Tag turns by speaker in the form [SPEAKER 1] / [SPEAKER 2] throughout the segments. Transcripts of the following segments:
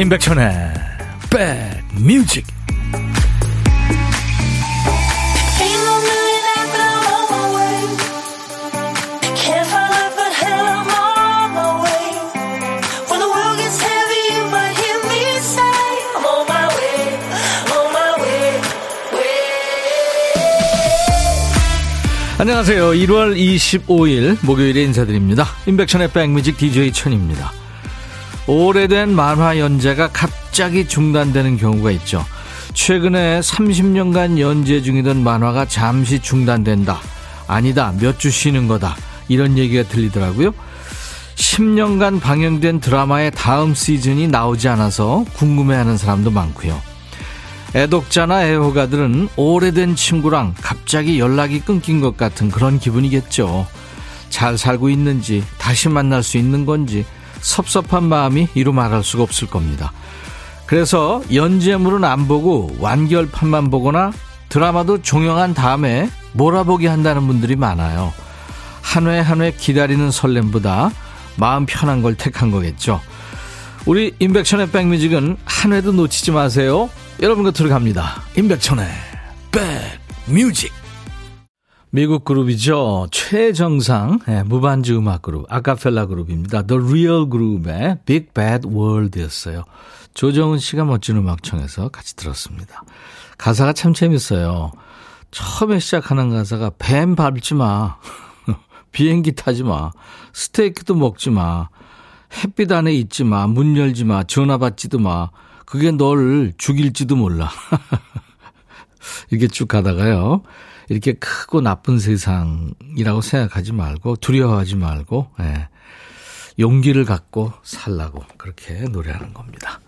[SPEAKER 1] 임백천의 백뮤직 안녕하세요. 1월 25일 목요일에 인사드립니다. 임백천의 백뮤직 DJ 천입니다. 오래된 만화 연재가 갑자기 중단되는 경우가 있죠. 최근에 30년간 연재 중이던 만화가 잠시 중단된다. 아니다. 몇 주 쉬는 거다. 이런 얘기가 들리더라고요. 10년간 방영된 드라마의 다음 시즌이 나오지 않아서 궁금해하는 사람도 많고요. 애독자나 애호가들은 오래된 친구랑 갑자기 연락이 끊긴 것 같은 그런 기분이겠죠. 잘 살고 있는지, 다시 만날 수 있는 건지, 섭섭한 마음이 이루 말할 수가 없을 겁니다. 그래서 연재물은 안 보고 완결판만 보거나 드라마도 종영한 다음에 몰아보기 한다는 분들이 많아요. 한 회 한 회 기다리는 설렘보다 마음 편한 걸 택한 거겠죠. 우리 임백천의 백뮤직은 한 회도 놓치지 마세요. 여러분 곁으로 갑니다. 임백천의 백뮤직. 미국 그룹이죠. 최정상 네, 무반주 음악 그룹 아카펠라 그룹입니다. The Real Group의 Big Bad World였어요. 조정은 씨가 멋진 음악 청해서 같이 들었습니다. 가사가 참 재밌어요. 처음에 시작하는 가사가 뱀 밟지 마. 비행기 타지 마. 스테이크도 먹지 마. 햇빛 안에 있지 마. 문 열지 마. 전화 받지도 마. 그게 널 죽일지도 몰라. 이렇게 쭉 가다가요. 이렇게 크고 나쁜 세상이라고 생각하지 말고 두려워하지 말고 예. 용기를 갖고 살라고 그렇게 노래하는 겁니다.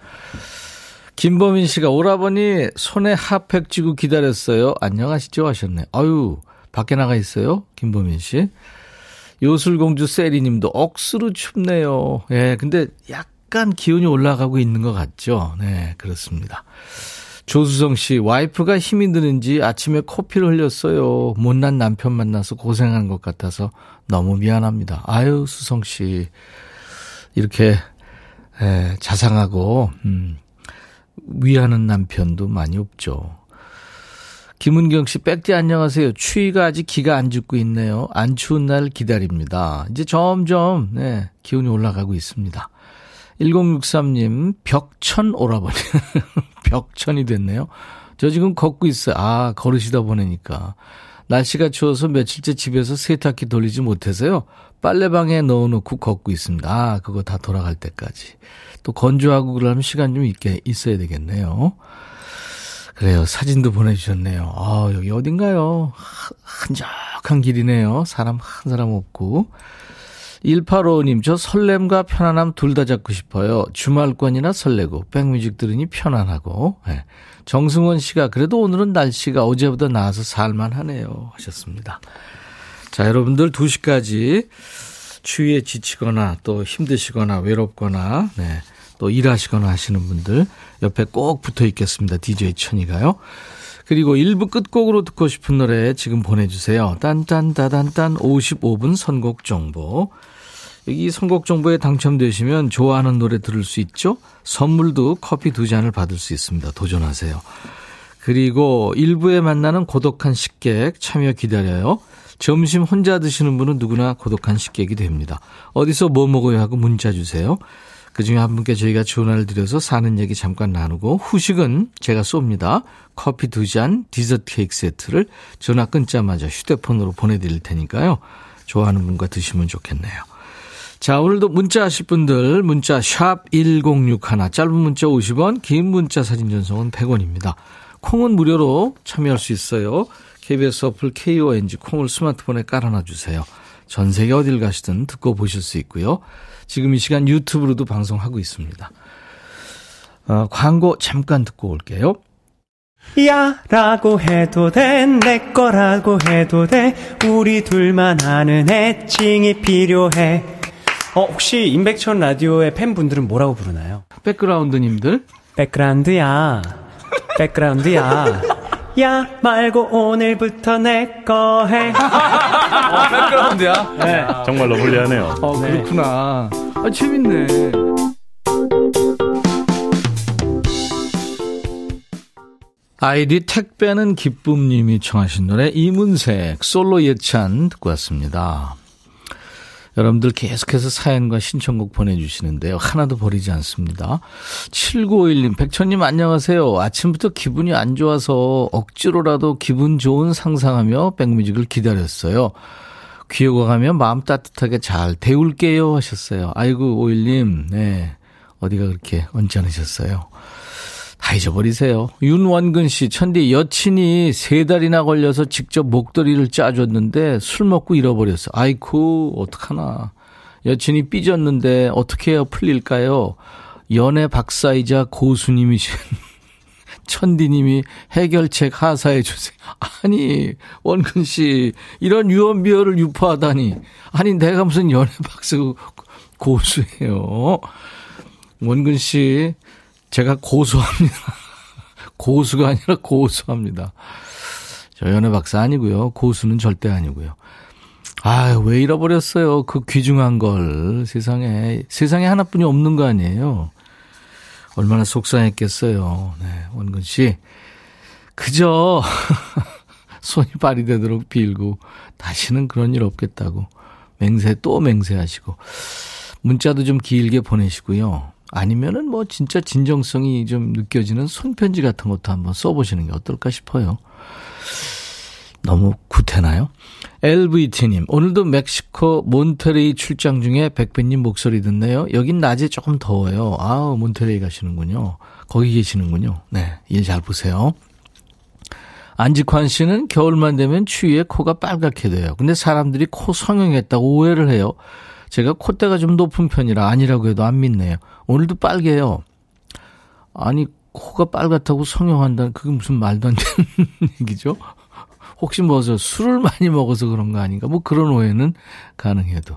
[SPEAKER 1] 김범인 씨가 오라버니 손에 핫팩 쥐고 기다렸어요. 안녕하시죠 하셨네. 아유 밖에 나가 있어요. 김범인 씨. 요술공주 세리님도 억수로 춥네요. 예, 근데 약간 기온이 올라가고 있는 것 같죠. 네, 그렇습니다. 조수성 씨, 와이프가 힘이 드는지 아침에 코피를 흘렸어요. 못난 남편 만나서 고생한 것 같아서 너무 미안합니다. 아유, 수성 씨. 이렇게, 에, 자상하고, 음, 위하는 남편도 많이 없죠. 김은경 씨, 백디 안녕하세요. 추위가 아직 기가 안 죽고 있네요. 안 추운 날 기다립니다. 이제 점점, 네, 기온이 올라가고 있습니다. 1063님, 벽천 오라버니. 벽천이 됐네요. 저 지금 걷고 있어요. 아, 걸으시다 보내니까. 날씨가 추워서 며칠째 집에서 세탁기 돌리지 못해서요. 빨래방에 넣어놓고 걷고 있습니다. 아, 그거 다 돌아갈 때까지. 또 건조하고 그러면 시간 좀 있게 있어야 되겠네요. 그래요. 사진도 보내주셨네요. 아, 여기 어딘가요? 한적한 길이네요. 사람 한 사람 없고. 1855님, 저 설렘과 편안함 둘 다 잡고 싶어요. 주말권이나 설레고, 백뮤직 들으니 편안하고. 네. 정승원 씨가, 그래도 오늘은 날씨가 어제보다 나아서 살만하네요. 하셨습니다. 자, 여러분들 2시까지 추위에 지치거나 또 힘드시거나 외롭거나, 네. 또 일하시거나 하시는 분들 옆에 꼭 붙어 있겠습니다. DJ 천이가요. 그리고 1부 끝곡으로 듣고 싶은 노래 지금 보내주세요. 딴딴따단딴 55분 선곡 정보. 여기 선곡 정보에 당첨되시면 좋아하는 노래 들을 수 있죠? 선물도 커피 두 잔을 받을 수 있습니다. 도전하세요. 그리고 1부에 만나는 고독한 식객 참여 기다려요. 점심 혼자 드시는 분은 누구나 고독한 식객이 됩니다. 어디서 뭐 먹어야 하고 문자 주세요. 그 중에 한 분께 저희가 전화를 드려서 사는 얘기 잠깐 나누고 후식은 제가 쏩니다. 커피 두 잔, 디저트 케이크 세트를 전화 끊자마자 휴대폰으로 보내드릴 테니까요. 좋아하는 분과 드시면 좋겠네요. 자, 오늘도 문자 하실 분들 문자 샵 1061, 짧은 문자 50원, 긴 문자 사진 전송은 100원입니다. 콩은 무료로 참여할 수 있어요. KBS 어플 KONG 콩을 스마트폰에 깔아놔 주세요. 전 세계 어딜 가시든 듣고 보실 수 있고요. 지금 이 시간 유튜브로도 방송하고 있습니다. 어, 광고 잠깐 듣고 올게요.
[SPEAKER 2] 야 라고 해도 돼 내 거라고 해도 돼 우리 둘만 아는 애칭이 필요해 어, 혹시 임백천 라디오의 팬분들은 뭐라고 부르나요?
[SPEAKER 1] 백그라운드님들?
[SPEAKER 2] 백그라운드야. 백그라운드야. 야 말고 오늘부터 내 거 해.
[SPEAKER 1] 어, 백그라운드야.
[SPEAKER 3] 네. 정말로 불리하네요.
[SPEAKER 1] 어, 네. 그렇구나. 아, 재밌네. 아이디 택배는 기쁨님이 청하신 노래 이문세 솔로 예찬 듣고 왔습니다. 여러분들 계속해서 사연과 신청곡 보내주시는데요. 하나도 버리지 않습니다. 7951님, 백천님 안녕하세요. 아침부터 기분이 안 좋아서 억지로라도 기분 좋은 상상하며 백뮤직을 기다렸어요. 귀여워 가면 마음 따뜻하게 잘 데울게요 하셨어요. 아이고, 오일님, 네. 어디가 그렇게 언짢으셨어요. 다 잊어버리세요. 윤원근 씨, 천디 여친이 세 달이나 걸려서 직접 목도리를 짜줬는데 술 먹고 잃어버렸어. 아이쿠, 어떡하나. 여친이 삐졌는데 어떻게 해야 풀릴까요? 연애 박사이자 고수님이신 천디님이 해결책 하사해 주세요. 아니, 원근 씨, 이런 유언비어를 유포하다니. 아니, 내가 무슨 연애 박사 고수예요. 원근 씨, 제가 고소합니다. 고수가 아니라 고소합니다. 저 연애 박사 아니고요. 고수는 절대 아니고요. 아, 왜 잃어버렸어요? 그 귀중한 걸. 세상에, 세상에 하나뿐이 없는 거 아니에요? 얼마나 속상했겠어요. 네, 원근 씨. 그저, 손이 발이 되도록 빌고, 다시는 그런 일 없겠다고. 맹세 또 맹세하시고. 문자도 좀 길게 보내시고요. 아니면은 뭐 진짜 진정성이 좀 느껴지는 손편지 같은 것도 한번 써보시는 게 어떨까 싶어요. 너무 구태나요? LVT님, 오늘도 멕시코 몬테레이 출장 중에 백배님 목소리 듣네요. 여긴 낮에 조금 더워요. 아우, 몬테레이 가시는군요. 거기 계시는군요. 네, 일 잘 보세요. 안직환 씨는 겨울만 되면 추위에 코가 빨갛게 돼요. 근데 사람들이 코 성형했다고 오해를 해요. 제가 콧대가 좀 높은 편이라 아니라고 해도 안 믿네요. 오늘도 빨개요. 아니, 코가 빨갛다고 성형한다는 그게 무슨 말도 안 되는 얘기죠? 혹시 뭐서 술을 많이 먹어서 그런 거 아닌가? 뭐 그런 오해는 가능해도.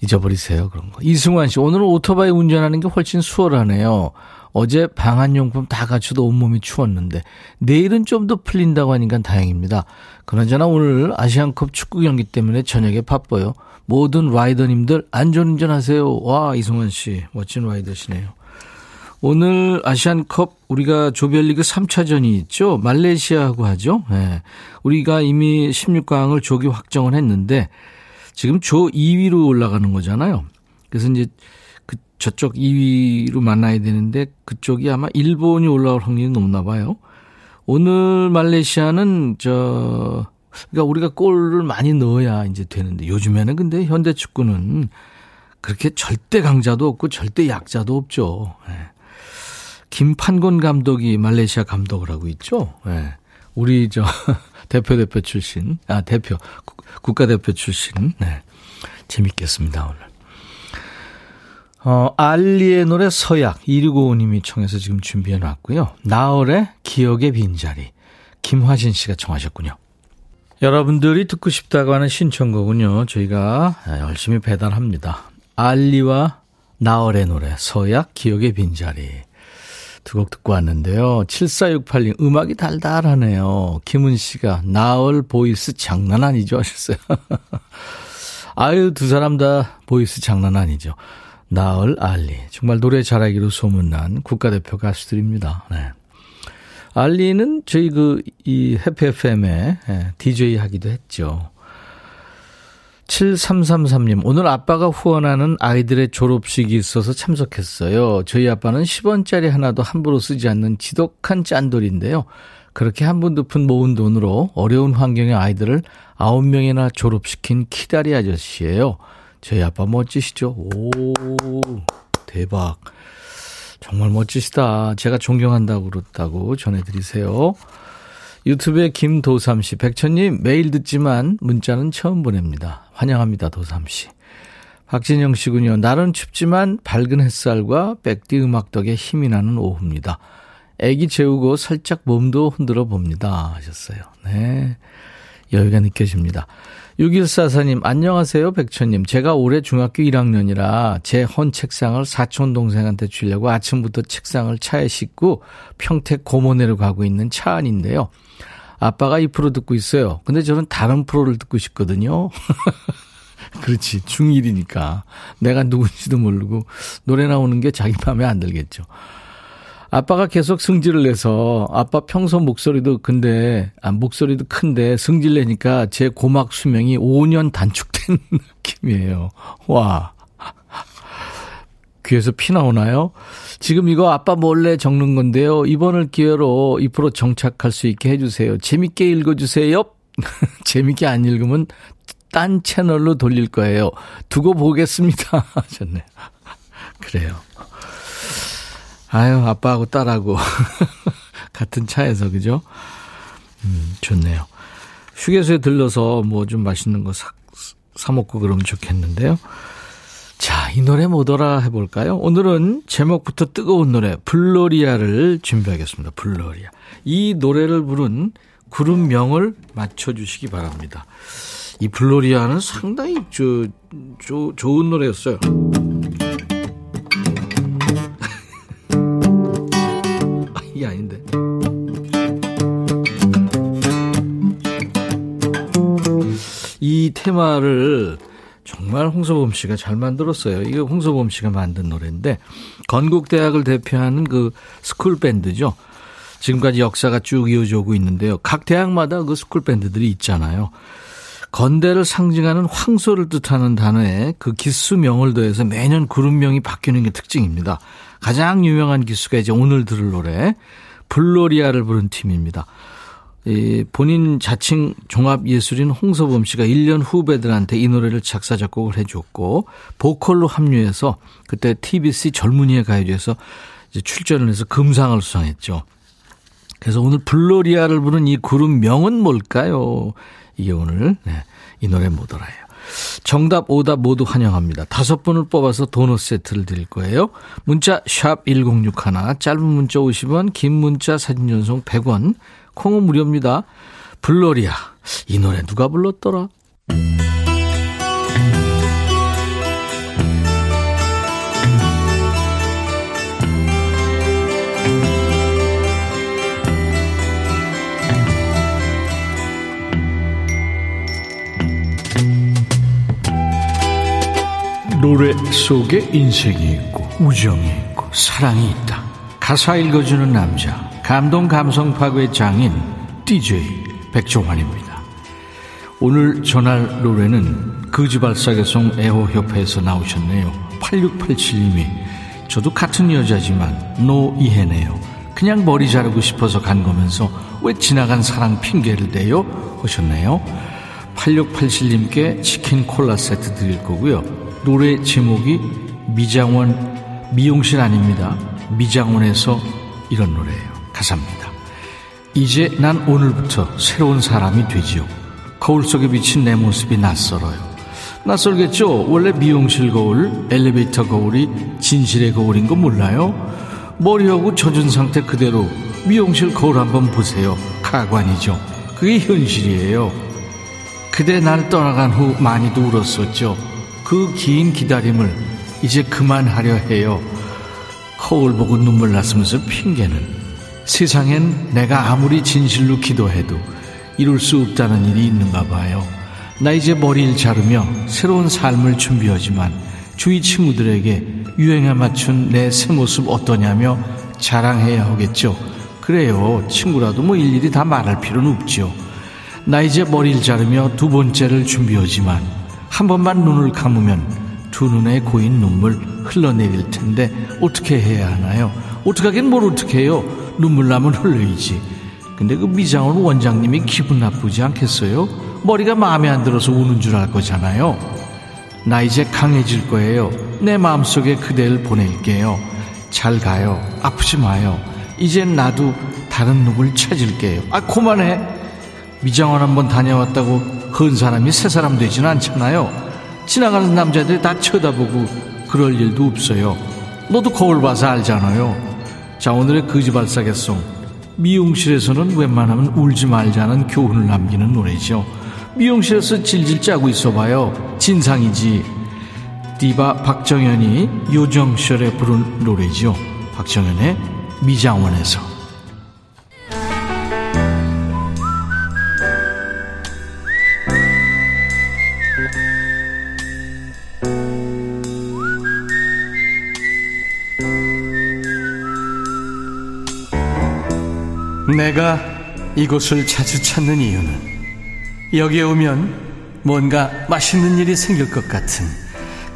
[SPEAKER 1] 잊어버리세요, 그런 거. 이승환 씨, 오늘은 오토바이 운전하는 게 훨씬 수월하네요. 어제 방한용품 다 갖춰도 온몸이 추웠는데, 내일은 좀 더 풀린다고 하니까 다행입니다. 그나저나 오늘 아시안컵 축구 경기 때문에 저녁에 바빠요. 모든 라이더님들 안전운전 하세요. 와, 이승환 씨. 멋진 라이더시네요. 오늘 아시안컵 우리가 조별리그 3차전이 있죠. 말레이시아하고 하죠. 네. 우리가 이미 16강을 조기 확정을 했는데 지금 조 2위로 올라가는 거잖아요. 그래서 이제 그 저쪽 2위로 만나야 되는데 그쪽이 아마 일본이 올라올 확률이 높나 봐요. 오늘 말레이시아는 저 그러니까 우리가 골을 많이 넣어야 이제 되는데 요즘에는 근데 현대 축구는 그렇게 절대 강자도 없고 절대 약자도 없죠. 네. 김판곤 감독이 말레이시아 감독을 하고 있죠. 네. 우리 저 대표 대표 출신, 아 대표 국가 대표 출신. 네. 재밌겠습니다 오늘. 어, 알리의 노래 서약 2655님이 청해서 지금 준비해 놨고요. 나얼의 기억의 빈자리 김화진 씨가 청하셨군요. 여러분들이 듣고 싶다고 하는 신청곡은요. 저희가 열심히 배달합니다. 알리와 나얼의 노래 서약 기억의 빈자리 두 곡 듣고 왔는데요. 7468님 음악이 달달하네요. 김은 씨가 나얼 voice 장난 아니죠 하셨어요. 아유 두 사람 다 voice 장난 아니죠. 나얼 알리 정말 노래 잘하기로 소문난 국가대표 가수들입니다. 네. 알리는 저희 그, 이 해피 FM에 DJ 예, 하기도 했죠. 7333님, 오늘 아빠가 후원하는 아이들의 졸업식이 있어서 참석했어요. 저희 아빠는 10원짜리 하나도 함부로 쓰지 않는 지독한 짠돌인데요. 그렇게 한 분 두 푼 모은 돈으로 어려운 환경의 아이들을 9명이나 졸업시킨 키다리 아저씨예요. 저희 아빠 멋지시죠? 오, 대박. 정말 멋지시다. 제가 존경한다고 그렇다고 전해드리세요. 유튜브에 김도삼 씨, 백천님 매일 듣지만 문자는 처음 보냅니다. 환영합니다, 도삼 씨. 박진영 씨군요. 날은 춥지만 밝은 햇살과 백디 음악 덕에 힘이 나는 오후입니다. 애기 재우고 살짝 몸도 흔들어 봅니다. 하셨어요. 네. 여유가 느껴집니다. 6144님, 안녕하세요, 백천님. 제가 올해 중학교 1학년이라 제 헌 책상을 사촌 동생한테 주려고 아침부터 책상을 차에 싣고 평택 고모네로 가고 있는 차 안인데요. 아빠가 이 프로 듣고 있어요. 근데 저는 다른 프로를 듣고 싶거든요. 그렇지. 중1이니까. 내가 누군지도 모르고 노래 나오는 게 자기 마음에 안 들겠죠. 아빠가 계속 승질을 내서 아빠 평소 목소리도 근데 아 목소리도 큰데 승질 내니까 제 고막 수명이 5년 단축된 느낌이에요. 와. 귀에서 피 나오나요? 지금 이거 아빠 몰래 적는 건데요. 이번을 기회로 2% 정착할 수 있게 해주세요. 재밌게 읽어주세요. 재밌게 안 읽으면 딴 채널로 돌릴 거예요. 두고 보겠습니다. 하셨네요. 그래요. 아유, 아빠하고 딸하고. 같은 차에서, 그죠? 음, 좋네요. 휴게소에 들러서 뭐 좀 맛있는 거 사, 사먹고 그러면 좋겠는데요. 자, 이 노래 뭐더라 해볼까요? 오늘은 제목부터 뜨거운 노래, 블로리아를 준비하겠습니다. 블로리아. 이 노래를 부른 그룹명을 맞춰주시기 바랍니다. 이 블로리아는 상당히 저, 저, 좋은 노래였어요. 테마를 정말 홍서범 씨가 잘 만들었어요. 이게 홍서범 씨가 만든 노래인데 건국대학을 대표하는 그 school 밴드죠. 지금까지 역사가 쭉 이어져 오고 있는데요. 각 대학마다 그 school 밴드들이 있잖아요. 건대를 상징하는 황소를 뜻하는 단어에 그 기수명을 더해서 매년 그룹명이 바뀌는 게 특징입니다. 가장 유명한 기수가 이제 오늘 들을 노래 블로리아를 부른 팀입니다. 이 본인 자칭 종합예술인 홍서범 씨가 1년 후배들한테 이 노래를 작사 작곡을 해줬고 보컬로 합류해서 그때 TBC 젊은이의 가요제에서 출전을 해서 금상을 수상했죠. 그래서 오늘 블로리아를 부른 이 그룹 명은 뭘까요? 이게 오늘 네, 이 노래 뭐더라요. 정답, 오답 모두 환영합니다. 다섯 분을 뽑아서 도넛 세트를 드릴 거예요. 문자 샵 1061, 짧은 문자 50원, 긴 문자 사진 전송 100원, 콩은 무료입니다. 블로리아. 이 노래 누가 불렀더라? 노래 속에 인생이 있고 우정이 있고 사랑이 있다. 가사 읽어주는 남자 감동 감성 파괴 장인 DJ 백종환입니다. 오늘 전할 노래는 거지발사계송 애호협회에서 나오셨네요. 8687님이 저도 같은 여자지만 노 이해네요. 그냥 머리 자르고 싶어서 간 거면서 왜 지나간 사랑 핑계를 대요? 하셨네요. 8687님께 치킨 콜라 세트 드릴 거고요. 노래 제목이 미장원 미용실 아닙니다. 미장원에서 이런 노래예요. 가사입니다. 이제 난 오늘부터 새로운 사람이 되지요. 거울 속에 비친 내 모습이 낯설어요. 낯설겠죠? 원래 미용실 거울, 엘리베이터 거울이 진실의 거울인 거 몰라요? 머리하고 젖은 상태 그대로 미용실 거울 한번 보세요. 가관이죠. 그게 현실이에요. 그대 날 떠나간 후 많이도 울었었죠. 그 긴 기다림을 이제 그만하려 해요. 거울 보고 눈물 났으면서 핑계는 세상엔 내가 아무리 진실로 기도해도 이룰 수 없다는 일이 있는가 봐요. 나 이제 머리를 자르며 새로운 삶을 준비하지만 주위 친구들에게 유행에 맞춘 내 새 모습 어떠냐며 자랑해야 하겠죠. 그래요. 친구라도 뭐 일일이 다 말할 필요는 없죠. 나 이제 머리를 자르며 두 번째를 준비하지만 한 번만 눈을 감으면 두 눈에 고인 눈물 흘러내릴 텐데 어떻게 해야 하나요? 어떻게 하긴 뭘 어떻게 해요? 눈물 나면 흘려야지. 근데 그 미장원 원장님이 기분 나쁘지 않겠어요? 머리가 마음에 안 들어서 우는 줄 알 거잖아요. 나 이제 강해질 거예요. 내 마음속에 그대를 보낼게요. 잘 가요. 아프지 마요. 이젠 나도 다른 누굴 찾을게요. 아, 그만해. 미장원 한번 다녀왔다고 헌 사람이 새 사람 되지는 않잖아요. 지나가는 남자들이 다 쳐다보고 그럴 일도 없어요. 너도 거울 봐서 알잖아요. 자, 오늘의 거지발사계송. 미용실에서는 웬만하면 울지 말자는 교훈을 남기는 노래죠. 미용실에서 질질 짜고 있어봐요. 진상이지. 디바 박정현이 요정셜에 부른 노래죠. 박정현의 미장원에서.
[SPEAKER 3] 내가 이곳을 자주 찾는 이유는 여기에 오면 뭔가 맛있는 일이 생길 것 같은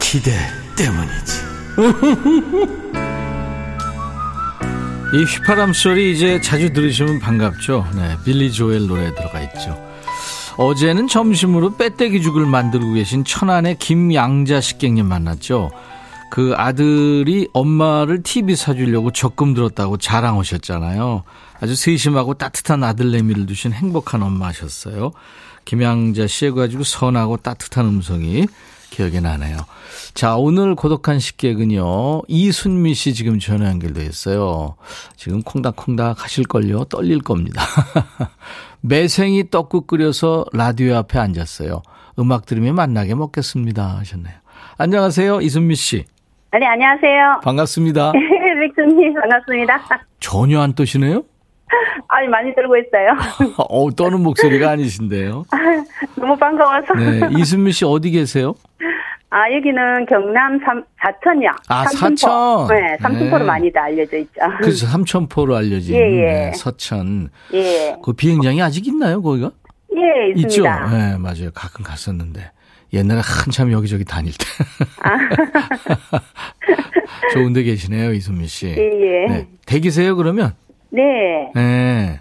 [SPEAKER 3] 기대 때문이지.
[SPEAKER 1] 이 휘파람 소리 이제 자주 들으시면 반갑죠. 네, 빌리 조엘 노래 들어가 있죠. 어제는 점심으로 빼떼기 죽을 만들고 계신 천안의 김양자 식객님 만났죠. 그 아들이 엄마를 TV 사주려고 적금 들었다고 자랑하셨잖아요. 아주 세심하고 따뜻한 아들내미를 두신 행복한 엄마셨어요. 김양자 씨에 가지고 선하고 따뜻한 음성이 기억이 나네요. 자, 오늘 고독한 식객은요, 이순미 씨 지금 전화 연결돼 있어요. 지금 콩닥콩닥 하실걸요? 떨릴 겁니다. 매생이 떡국 끓여서 라디오 앞에 앉았어요. 음악 들으며 만나게 먹겠습니다. 하셨네요. 안녕하세요, 이순미 씨.
[SPEAKER 4] 네, 안녕하세요.
[SPEAKER 1] 반갑습니다.
[SPEAKER 4] 백수님, 반갑습니다.
[SPEAKER 1] 전혀 안 떠시네요?
[SPEAKER 4] 아니, 많이 들고 있어요.
[SPEAKER 1] 어, 떠는 목소리가 아니신데요.
[SPEAKER 4] 너무 반가워서.
[SPEAKER 1] 네, 이순미 씨 어디 계세요?
[SPEAKER 4] 아, 여기는 경남 삼, 사천이요.
[SPEAKER 1] 아,
[SPEAKER 4] 삼천포.
[SPEAKER 1] 사천.
[SPEAKER 4] 네, 삼천포로
[SPEAKER 1] 네.
[SPEAKER 4] 많이 다 알려져 있죠.
[SPEAKER 1] 그래서 삼천포로 알려진
[SPEAKER 4] 예, 예.
[SPEAKER 1] 네, 서천.
[SPEAKER 4] 예.
[SPEAKER 1] 그 비행장이 아직 있나요, 거기가?
[SPEAKER 4] 예,
[SPEAKER 1] 있죠.
[SPEAKER 4] 있습니다.
[SPEAKER 1] 네, 맞아요. 가끔 갔었는데. 옛날에 한참 여기저기 다닐 때.
[SPEAKER 4] 아.
[SPEAKER 1] 좋은 데 계시네요, 이순미 씨.
[SPEAKER 4] 예, 예.
[SPEAKER 1] 네. 대기세요, 그러면?
[SPEAKER 4] 네.
[SPEAKER 1] 네.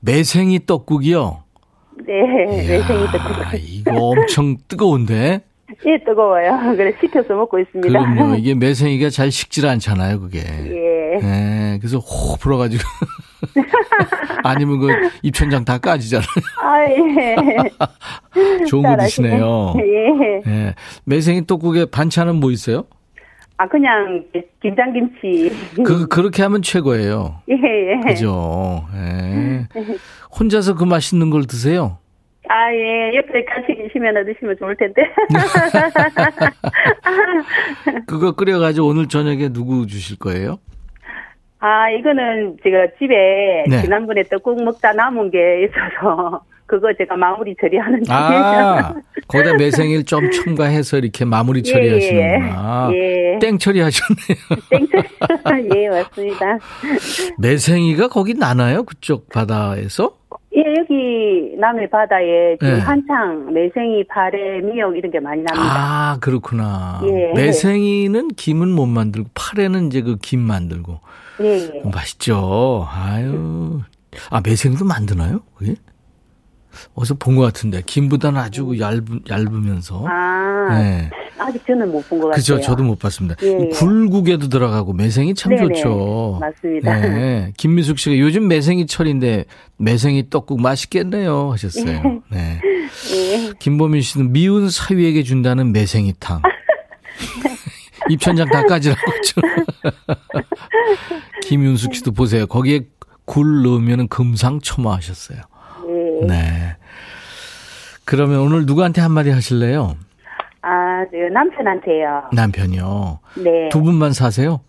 [SPEAKER 1] 매생이 떡국이요.
[SPEAKER 4] 네. 매생이
[SPEAKER 1] 이야,
[SPEAKER 4] 떡국.
[SPEAKER 1] 이거 엄청 뜨거운데?
[SPEAKER 4] 예, 뜨거워요. 그래, 시켜서 먹고 있습니다.
[SPEAKER 1] 그럼요. 이게 매생이가 잘 식질 않잖아요, 그게.
[SPEAKER 4] 예.
[SPEAKER 1] 네, 그래서 호 불어가지고. 아니면 그 입천장 다 까지잖아요.
[SPEAKER 4] 아, 예.
[SPEAKER 1] 좋은
[SPEAKER 4] 거잘
[SPEAKER 1] 드시네요.
[SPEAKER 4] 예.
[SPEAKER 1] 네. 매생이 떡국에 반찬은 뭐 있어요?
[SPEAKER 4] 아, 그냥, 김장김치.
[SPEAKER 1] 그, 그렇게 하면 최고예요.
[SPEAKER 4] 예, 예.
[SPEAKER 1] 그죠. 예. 혼자서 그 맛있는 걸 드세요?
[SPEAKER 4] 아, 예. 옆에 같이 계시면 드시면 좋을 텐데.
[SPEAKER 1] 그거 끓여가지고 오늘 저녁에 누구 주실 거예요?
[SPEAKER 4] 아, 이거는 제가 집에
[SPEAKER 1] 네.
[SPEAKER 4] 지난번에 떡국 먹다 남은 게 있어서 그거 제가 마무리 처리하는
[SPEAKER 1] 아, 거기다 매생이를 좀 첨가해서 이렇게 마무리
[SPEAKER 4] 예,
[SPEAKER 1] 처리하시는구나.
[SPEAKER 4] 예.
[SPEAKER 1] 땡 처리하셨네요.
[SPEAKER 4] 땡초. 예, 맞습니다.
[SPEAKER 1] 매생이가 거기 나나요? 그쪽 바다에서?
[SPEAKER 4] 예, 여기 남해 바다에 지금
[SPEAKER 1] 네.
[SPEAKER 4] 한창 매생이, 파래, 미역 이런 게 많이 납니다.
[SPEAKER 1] 아, 그렇구나.
[SPEAKER 4] 예.
[SPEAKER 1] 매생이는 김은 못 만들고, 파래는 이제 그 김 만들고.
[SPEAKER 4] 예, 예.
[SPEAKER 1] 맛있죠. 아유. 아, 매생이도 만드나요? 그게? 어디서 본 것 같은데. 김보다는 아주 얇은, 얇으면서.
[SPEAKER 4] 아,
[SPEAKER 1] 네.
[SPEAKER 4] 아직 저는 못 본 것 같아요.
[SPEAKER 1] 그죠. 저도 못 봤습니다.
[SPEAKER 4] 예, 예.
[SPEAKER 1] 굴국에도 들어가고 매생이 참
[SPEAKER 4] 네네.
[SPEAKER 1] 좋죠.
[SPEAKER 4] 맞습니다.
[SPEAKER 1] 네. 김미숙 씨가 요즘 매생이 철인데 매생이 떡국 맛있겠네요 하셨어요. 네.
[SPEAKER 4] 예.
[SPEAKER 1] 김보민 씨는 미운 사위에게 준다는 매생이탕. 입천장 다 까지라고 했죠. 김윤숙 씨도 보세요. 거기에 굴 넣으면 금상첨화 하셨어요.
[SPEAKER 4] 예.
[SPEAKER 1] 네. 그러면 오늘 누구한테 한마디 하실래요?
[SPEAKER 4] 아, 저 남편한테요.
[SPEAKER 1] 남편이요.
[SPEAKER 4] 네.
[SPEAKER 1] 두 분만 사세요?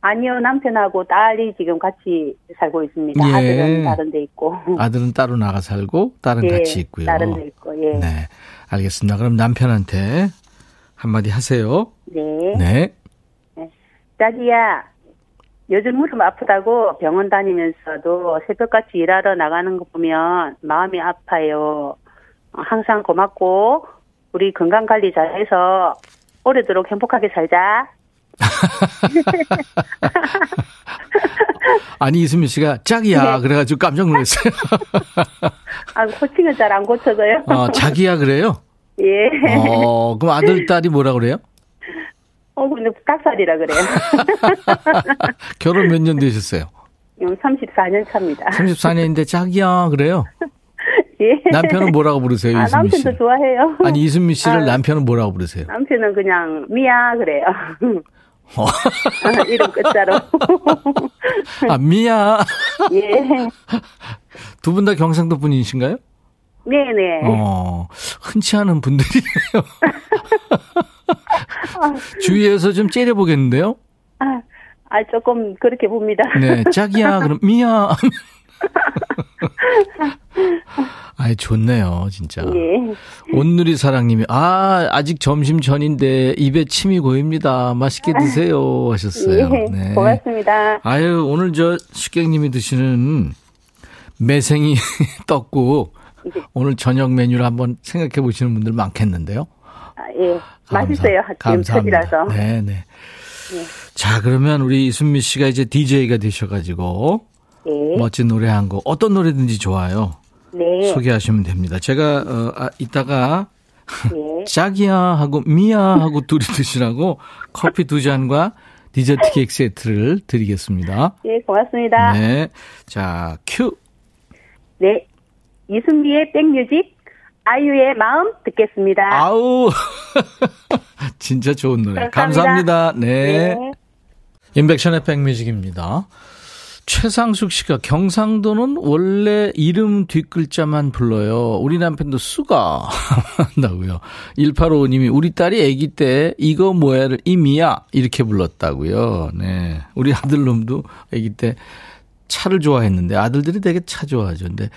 [SPEAKER 4] 아니요, 남편하고 딸이 지금 같이 살고 있습니다.
[SPEAKER 1] 예.
[SPEAKER 4] 아들은 다른 데 있고.
[SPEAKER 1] 아들은 따로 나가 살고 딸은
[SPEAKER 4] 예,
[SPEAKER 1] 같이 있고요.
[SPEAKER 4] 다른 데 있고, 예. 네.
[SPEAKER 1] 네. 알겠습니다. 그럼 남편한테 한마디 하세요. 네.
[SPEAKER 4] 자기야, 요즘 무릎 아프다고 병원 다니면서도 새벽같이 일하러 나가는 거 보면 마음이 아파요. 어, 항상 고맙고, 우리 건강 관리 잘해서 오래도록 행복하게 살자.
[SPEAKER 1] 아니 이수민 씨가 짝이야
[SPEAKER 4] 네.
[SPEAKER 1] 그래가지고 깜짝 놀랐어요.
[SPEAKER 4] 아, 호칭은 잘 안 고쳐져요.
[SPEAKER 1] 어, 자기야 그래요?
[SPEAKER 4] 예.
[SPEAKER 1] 어, 그럼 아들 딸이 뭐라 그래요?
[SPEAKER 4] 어, 근데 닭살이라 그래요.
[SPEAKER 1] 결혼 몇 년 되셨어요?
[SPEAKER 4] 음, 34년 차입니다.
[SPEAKER 1] 34년인데 짝이야 그래요?
[SPEAKER 4] 예.
[SPEAKER 1] 남편은 뭐라고 부르세요
[SPEAKER 4] 아,
[SPEAKER 1] 씨?
[SPEAKER 4] 남편도 좋아해요.
[SPEAKER 1] 아니 이수민 씨를
[SPEAKER 4] 아.
[SPEAKER 1] 남편은 뭐라고 부르세요?
[SPEAKER 4] 남편은 그냥 미야 그래요.
[SPEAKER 1] 어.
[SPEAKER 4] 이름 끝자로.
[SPEAKER 1] 아 미야.
[SPEAKER 4] 예.
[SPEAKER 1] 두 분 다 경상도 분이신가요?
[SPEAKER 4] 네네.
[SPEAKER 1] 어, 흔치 않은 분들이네요. 주위에서 좀 째려보겠는데요?
[SPEAKER 4] 아, 아, 조금 그렇게 봅니다.
[SPEAKER 1] 네, 짝이야, 그럼, 미야. 아이, 좋네요, 진짜.
[SPEAKER 4] 예.
[SPEAKER 1] 온누리 사랑님이, 아, 아직 점심 전인데 입에 침이 고입니다. 맛있게 드세요. 하셨어요.
[SPEAKER 4] 예.
[SPEAKER 1] 네.
[SPEAKER 4] 고맙습니다.
[SPEAKER 1] 아유, 오늘 저 식객님이 드시는 매생이 떡국 오늘 저녁 메뉴를 한번 생각해 보시는 분들 많겠는데요.
[SPEAKER 4] 아, 예. 맛있어요. 지금 첫이라서.
[SPEAKER 1] 네, 네. 자, 그러면 우리 이순미 씨가 이제 DJ가 되셔가지고 네. 멋진 노래 한 곡 어떤 노래든지 좋아요. 네. 소개하시면 됩니다. 제가 어, 아, 이따가 네. 짝이야 하고 미야 하고 둘이 드시라고 커피 두 잔과 디저트 케이크 세트를 드리겠습니다.
[SPEAKER 4] 네, 고맙습니다.
[SPEAKER 1] 네. 자, 큐.
[SPEAKER 4] 네. 이순미의 백뮤직 아이유의 마음 듣겠습니다.
[SPEAKER 1] 아우. 진짜 좋은 노래. 감사합니다. 감사합니다. 네. 네. 인백션의 백뮤직입니다. 최상숙 씨가 경상도는 원래 이름 뒷글자만 불러요. 우리 남편도 수가 한다고요. 1855님이 우리 딸이 아기 때 이거 뭐야를 이미야 이렇게 불렀다고요. 네. 우리 아들놈도 아기 때 차를 좋아했는데 아들들이 되게 차 좋아하죠. 근데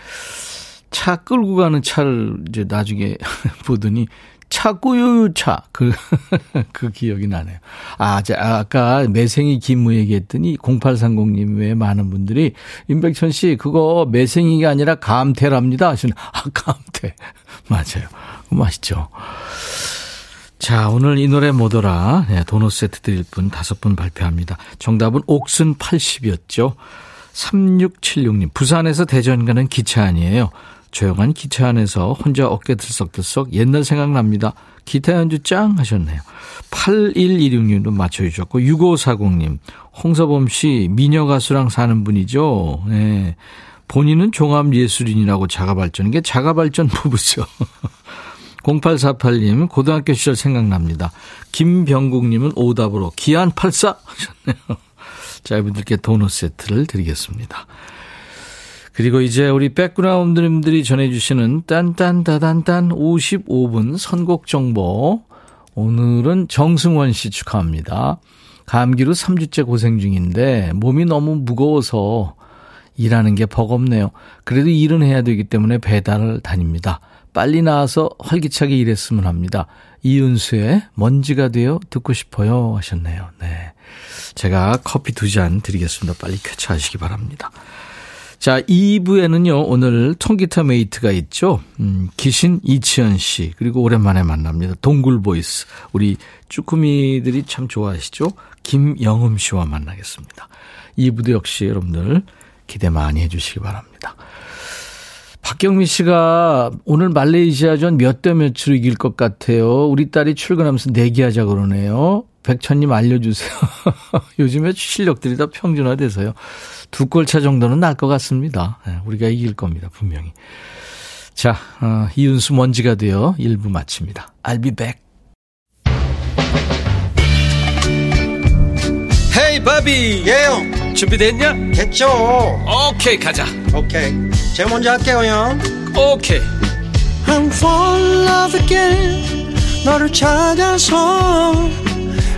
[SPEAKER 1] 차 끌고 가는 차를 이제 나중에 보더니 차꾸유차 그, 그 기억이 나네요. 아, 자, 아까 매생이 김무 얘기했더니 0830님 외에 많은 분들이 임백천 씨 그거 매생이가 아니라 감태랍니다 하시는 아, 감태. 맞아요. 맛있죠. 자, 오늘 이 노래 뭐더라? 네, 도넛 세트 드릴 분 다섯 분 발표합니다. 정답은 옥슨 80이었죠. 3676님, 부산에서 대전 가는 기차 아니에요. 조용한 기차 안에서 혼자 어깨 들썩들썩 옛날 생각납니다. 기타 연주 짱 하셨네요. 8116님도 맞춰주셨고 6540님 홍서범 씨 미녀 가수랑 사는 분이죠. 네. 본인은 종합예술인이라고 자가발전. 이게 자가발전 부부죠. 0848님 고등학교 시절 생각납니다. 김병국님은 오답으로 기안 84 하셨네요. 자 이분들께 도넛 세트를 드리겠습니다. 그리고 이제 우리 백그라운드님들이 전해주시는 딴딴다단딴 55분 선곡 정보. 오늘은 정승원 씨 축하합니다. 감기로 3주째 고생 중인데 몸이 너무 무거워서 일하는 게 버겁네요. 그래도 일은 해야 되기 때문에 배달을 다닙니다. 빨리 나와서 활기차게 일했으면 합니다. 이윤수의 먼지가 되어 듣고 싶어요 하셨네요. 네. 제가 커피 두 잔 드리겠습니다. 빨리 쾌차하시기 바랍니다. 자, 2부에는요, 오늘 통기타 mate가 있죠. 음, 기신 이치현 씨, 그리고 오랜만에 만납니다. 동굴 voice. 우리 쭈꾸미들이 참 좋아하시죠? 김영음 씨와 만나겠습니다. 2부도 역시 여러분들 기대 많이 해주시기 바랍니다. 박경미 씨가 오늘 말레이시아전 몇 대 몇으로 이길 것 같아요. 우리 딸이 출근하면서 내기하자 그러네요. 백천님 알려주세요. 요즘에 실력들이 다 평준화돼서요. 두 골차 정도는 날 것 같습니다. 네, 우리가 이길 겁니다. 분명히. 자, 어, 이윤수 먼지가 되어 1부 마칩니다. I'll be back.
[SPEAKER 5] 헤이 바비
[SPEAKER 6] 예영
[SPEAKER 5] 준비됐냐?
[SPEAKER 6] 됐죠
[SPEAKER 5] 오케이 가자
[SPEAKER 6] 오케이 제가 먼저 할게요 형
[SPEAKER 5] 오케이
[SPEAKER 7] I'm fall in love again 너를 찾아서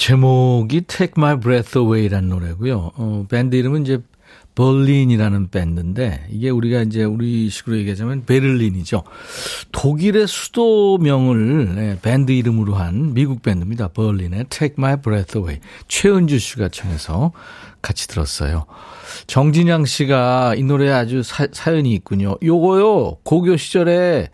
[SPEAKER 1] 제목이 Take My Breath Away라는 노래고요. 어, 밴드 이름은 이제 벌린이라는 밴드인데 이게 우리가 이제 우리식으로 얘기하자면 베를린이죠. 독일의 수도명을 네, 밴드 이름으로 한 미국 밴드입니다. 벌린의 Take My Breath Away. 최은주 씨가 청해서 같이 들었어요. 정진양 씨가 이 노래에 아주 사, 사연이 있군요. 요거요 고교 시절에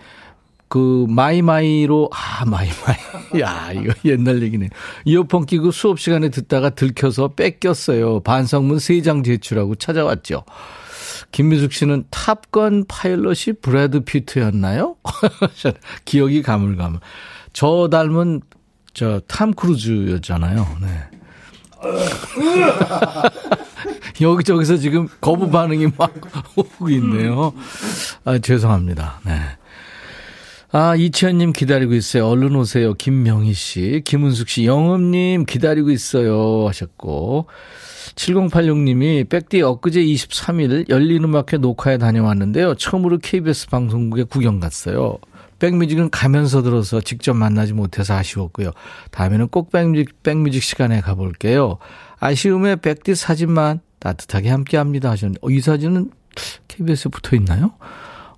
[SPEAKER 1] 그 마이마이로 아 마이마이. 야 이거 옛날 얘기네. 이어폰 끼고 수업 시간에 듣다가 들켜서 뺏겼어요. 반성문 세장 제출하고 찾아왔죠. 김미숙 씨는 탑건 파일럿이 브래드 피트였나요? 기억이 가물가물. 저 닮은 저 탐 크루즈였잖아요. 네. 여기저기서 지금 거부 반응이 막 오고 있네요. 아 죄송합니다. 네 아, 이치현님 기다리고 있어요. 얼른 오세요. 김명희 씨, 김은숙 씨, 영음님 기다리고 있어요. 하셨고. 7086님이 백디 엊그제 23일 열린음악회 녹화에 다녀왔는데요. 처음으로 KBS 방송국에 구경 갔어요. 백뮤직은 가면서 들어서 직접 만나지 못해서 아쉬웠고요. 다음에는 꼭 백뮤직, 백뮤직 시간에 가볼게요. 아쉬움에 백디 사진만 따뜻하게 함께 합니다 하셨는데, 어, 이 사진은 KBS에 붙어 있나요?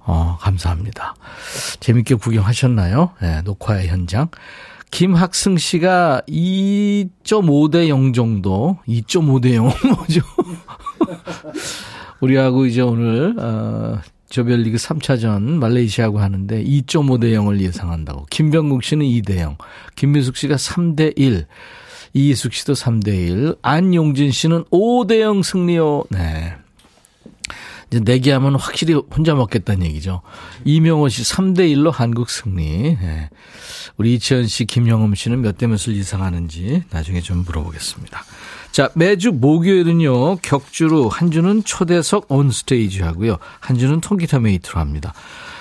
[SPEAKER 1] 어, 감사합니다. 재밌게 구경하셨나요? 네, 녹화의 현장. 김학승 씨가 2.5대 0 정도, 2.5대 0 뭐죠? 우리하고 이제 오늘, 어, 조별리그 3차전 말레이시아하고 하는데 2.5대 0을 예상한다고. 김병국 씨는 2대 0. 김미숙 씨가 3대 1. 이희숙 씨도 3대 1. 안용진 씨는 5대 0 승리요. 네. 이제 내기 하면 확실히 혼자 먹겠다는 얘기죠. 이명호 씨 3대 1로 한국 승리. 네. 우리 이치현 씨, 김영흠 씨는 몇 대 몇을 예상하는지 나중에 좀 물어보겠습니다. 자, 매주 목요일은요, 격주로 한 주는 초대석 on stage 하고요. 한 주는 통기타 mate로 합니다.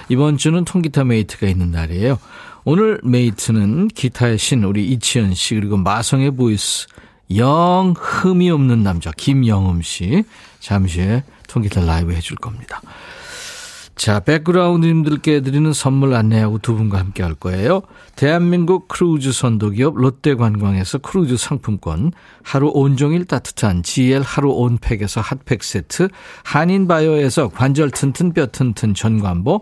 [SPEAKER 1] 이번 주는 통기타 mate가 있는 날이에요. 오늘 mate는 기타의 신, 우리 이치현 씨, 그리고 마성의 voice, 영 흠이 없는 남자, 김영흠 씨. 잠시 후에 통기타 라이브 해줄 겁니다. 자, background님들께 드리는 선물 안내하고 두 분과 함께 할 거예요. 대한민국 크루즈 선도기업 롯데관광에서 크루즈 상품권, 하루 온종일 따뜻한 GL 하루 온팩에서 핫팩 세트, 한인바이오에서 관절 튼튼 뼈 튼튼 전관보,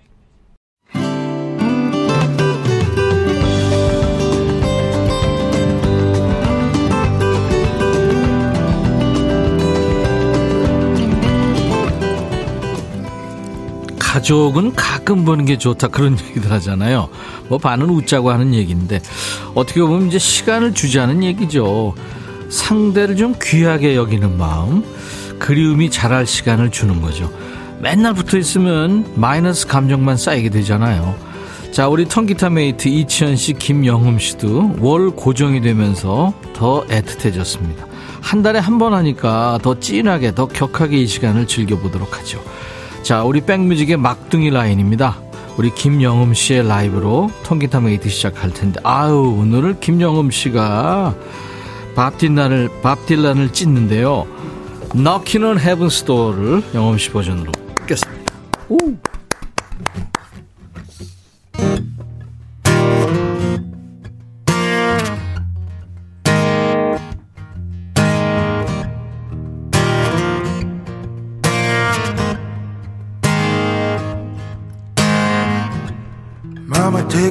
[SPEAKER 1] 가족은 가끔 보는 게 좋다 그런 얘기들 하잖아요. 뭐 반은 웃자고 하는 얘기인데 어떻게 보면 이제 시간을 주자는 얘기죠. 상대를 좀 귀하게 여기는 마음, 그리움이 자랄 시간을 주는 거죠. 맨날 붙어 있으면 마이너스 감정만 쌓이게 되잖아요. 자, 우리 통기타 mate 이치현 씨, 김영흠 씨도 월 고정이 되면서 더 애틋해졌습니다. 한 달에 한 번 하니까 더 진하게, 더 격하게 이 시간을 즐겨보도록 하죠. 자, 우리 백뮤직의 막둥이 라인입니다. 우리 김영흠 씨의 라이브로 통기타 mate 시작할 텐데, 아유, 오늘은 김영흠 씨가 밥 딜란을, 밥 딜란을 찢는데요. Knocking on Heaven's Door를 영흠 씨 버전으로 듣겠습니다.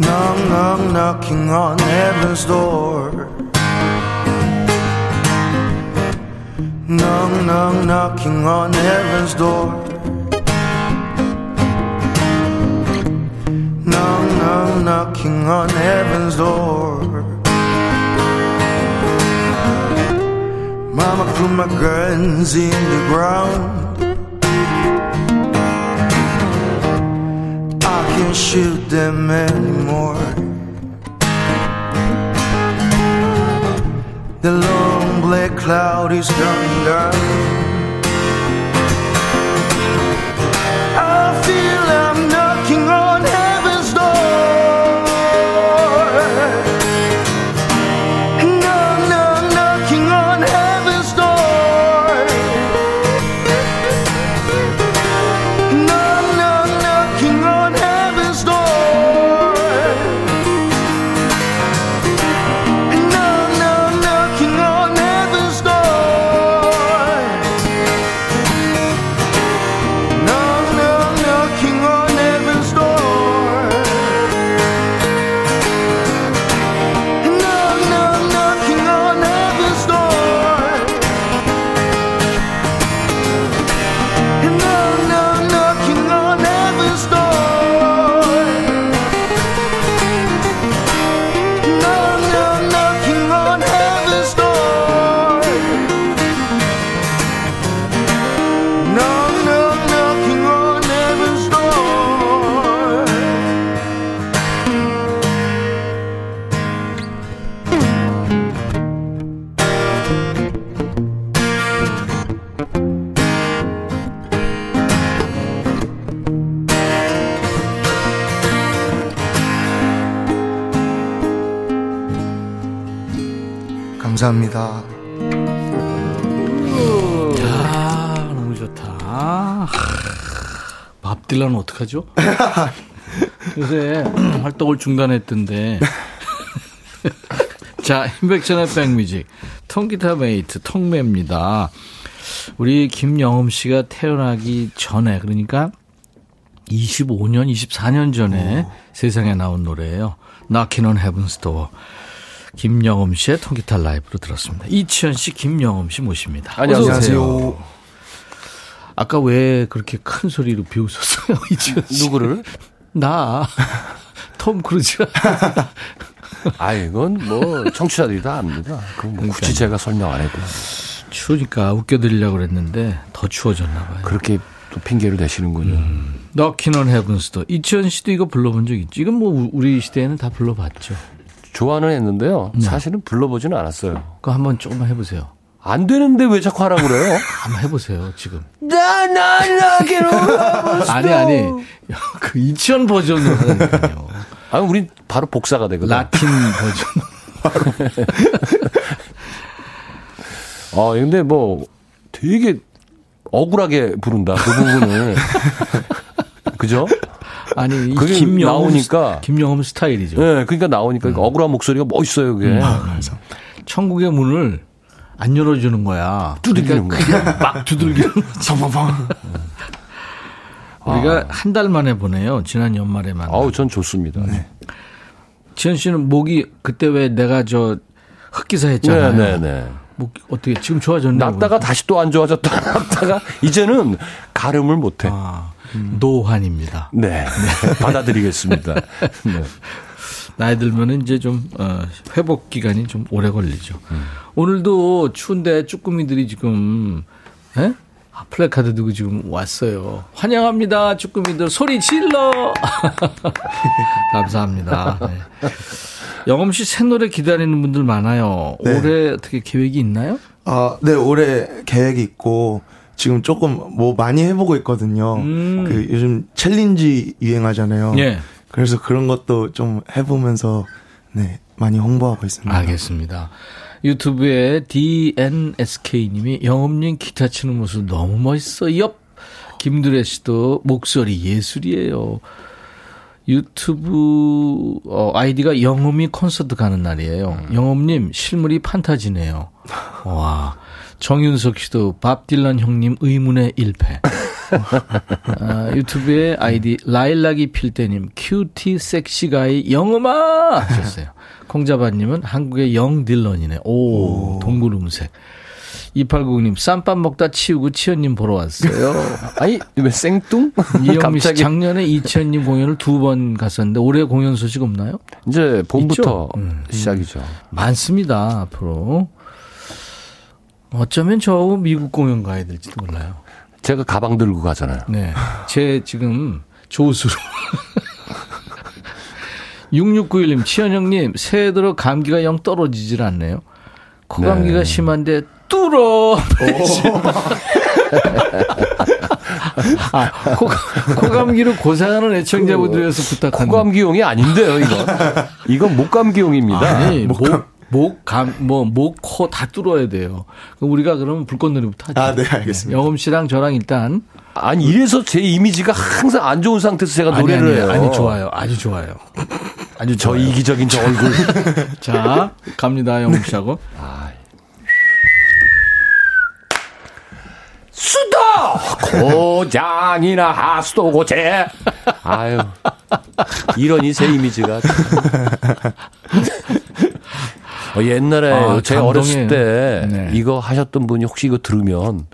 [SPEAKER 8] Knock, knock, knocking on heaven's door. Knock, knock, knocking on heaven's door. Knock, knock, knocking on heaven's door. Mama put my guns in the ground. can shoot them anymore. The long black cloud is coming down. 감사합니다.
[SPEAKER 1] 야 너무 좋다. 하, 밥 딜란은 어떡하죠? 요새 활동을 중단했던데. 자, 임백천의 백뮤직. 통기타 mate, 통매입니다. 우리 김영흠 씨가 태어나기 전에, 그러니까 25년, 24년 전에 세상에 나온 노래예요. Knocking on Heaven's Door. 김영흠 씨의 통기타 라이브로 들었습니다. 이치현 씨, 김영흠 씨 모십니다.
[SPEAKER 9] 안녕하세요.
[SPEAKER 1] 아까 왜 그렇게 큰 소리로 비웃었어요, 이치현 씨?
[SPEAKER 9] 누구를?
[SPEAKER 1] 나. 톰 크루즈.
[SPEAKER 9] 아, 이건 뭐 청취자들이 다 압니다. 그럼 뭐 굳이 제가 설명 안 해도
[SPEAKER 1] 추우니까 웃겨드리려고 그랬는데 더 추워졌나 봐요.
[SPEAKER 9] 그렇게 또 핑계를 대시는군요.
[SPEAKER 1] On Heaven's Door. 이치현 씨도 이거 불러본 적 있죠? 이건 뭐 우리 시대에는 다 불러봤죠.
[SPEAKER 9] 좋아는 했는데요.
[SPEAKER 1] 네.
[SPEAKER 9] 사실은 불러보지는 않았어요.
[SPEAKER 1] 그거 한번 조금만 해보세요.
[SPEAKER 9] 안 되는데 왜 자꾸 하라고 그래요?
[SPEAKER 1] 한번 해보세요, 지금.
[SPEAKER 9] 나나나기로
[SPEAKER 1] 아니, 아니. 그 이치현 버전으로 하니까요.
[SPEAKER 9] 아, 우린 바로 복사가 되거든.
[SPEAKER 1] 라틴 버전.
[SPEAKER 9] 아, 근데 뭐 되게 억울하게 부른다. 그 부분을. 그죠?
[SPEAKER 1] 아니, 이
[SPEAKER 9] 그게
[SPEAKER 1] 김영음,
[SPEAKER 9] 나오니까.
[SPEAKER 1] 스- 김영음 스타일이죠.
[SPEAKER 9] 네, 그러니까 나오니까 그 억울한 목소리가 멋있어요, 그게.
[SPEAKER 1] 천국의 문을 안 열어주는 거야.
[SPEAKER 9] 두들기는
[SPEAKER 1] 그러니까 그냥 막 두들기는 거지. 우리가 한달 만에 보내요. 지난 연말에 만.
[SPEAKER 9] 아우, 전 좋습니다. 네,
[SPEAKER 1] 지현 씨는 목이 그때 왜 내가 저 흑기사
[SPEAKER 9] 네,
[SPEAKER 1] 했잖아요.
[SPEAKER 9] 네. 네.
[SPEAKER 1] 목 어떻게 지금 좋아졌나요?
[SPEAKER 9] 낫다가 다시 또 안 좋아졌다. 낫다가 이제는 가늠을 못 해.
[SPEAKER 1] 아, 노환입니다.
[SPEAKER 9] 네. 받아들이겠습니다. 네.
[SPEAKER 1] 나이 들면은 이제 좀 어, 회복 기간이 좀 오래 걸리죠. 오늘도 추운데 쭈꾸미들이 지금 에? 아, 플래카드 들고 지금 왔어요. 환영합니다, 쭈꾸미들 소리 질러. 감사합니다. 네. 영흠 씨 새 노래 기다리는 분들 많아요.
[SPEAKER 10] 네.
[SPEAKER 1] 올해 어떻게 계획이 있나요?
[SPEAKER 10] 아, 네, 올해 계획이 있고, 지금 조금 뭐 많이 해보고 있거든요.
[SPEAKER 1] 음.
[SPEAKER 10] 그 요즘 챌린지 유행하잖아요.
[SPEAKER 1] 예.
[SPEAKER 10] 그래서 그런 것도 좀 해보면서, 네, 많이 홍보하고 있습니다.
[SPEAKER 1] 알겠습니다. 유튜브에 DNSK님이 영음님 기타 치는 모습 너무 멋있어. 옆 김두래 씨도 목소리 예술이에요. 유튜브 어, 아이디가 영음이 콘서트 가는 날이에요. 영음님 실물이 판타지네요. 와 정윤석 씨도 밥 딜런 형님 의문의 1패. 아, 유튜브에 아이디 라일락이 필 때님 큐티 섹시가이 영음아 하셨어요. 콩자바님은 한국의 영 딜런이네. 오, 동굴음색. 2899님 쌈밥 먹다 치우고 치현님 보러 왔어요.
[SPEAKER 9] 아니, 왜 생뚱?
[SPEAKER 1] 이영미 씨. 작년에 이치현님 공연을 두 번 갔었는데 올해 공연 소식 없나요?
[SPEAKER 9] 이제 봄부터?
[SPEAKER 1] 음, 음.
[SPEAKER 9] 시작이죠.
[SPEAKER 1] 많습니다 앞으로. 어쩌면 저 미국 공연 가야 될지도 몰라요.
[SPEAKER 9] 제가 가방 들고 가잖아요.
[SPEAKER 1] 네. 제 지금 조수로. 6691님, 치현형님, 새해 들어 감기가 영 떨어지질 않네요. 코감기가
[SPEAKER 9] 네.
[SPEAKER 1] 심한데 뚫어. 아, 코, 코감기로 고생하는 애청자분들에서 부탁한다.
[SPEAKER 9] 코감기용이 아닌데요, 이거. 이건 목감기용입니다.
[SPEAKER 1] 아니, 목, 목, 감, 뭐, 목, 코 다 뚫어야 돼요. 그럼 우리가 그러면 불꽃놀이부터 하죠.
[SPEAKER 10] 아, 네, 알겠습니다.
[SPEAKER 1] 영음 씨랑 저랑 일단.
[SPEAKER 9] 아니, 이래서 제 이미지가 항상 안 좋은 상태에서 제가
[SPEAKER 1] 아니,
[SPEAKER 9] 노래를
[SPEAKER 1] 아니,
[SPEAKER 9] 해요.
[SPEAKER 1] 아니, 좋아요. 아주 좋아요. 아주
[SPEAKER 9] 저
[SPEAKER 1] 좋아요.
[SPEAKER 9] 이기적인 저 얼굴.
[SPEAKER 1] 자, 갑니다, 영음 씨하고.
[SPEAKER 9] 수도! 고장이나 하수도 고체. 아유. 이러니 제 이미지가. 참. 어, 옛날에
[SPEAKER 1] 아,
[SPEAKER 9] 제가
[SPEAKER 1] 감동이에요.
[SPEAKER 9] 어렸을 때
[SPEAKER 1] 네.
[SPEAKER 9] 이거 하셨던 분이 혹시 이거 들으면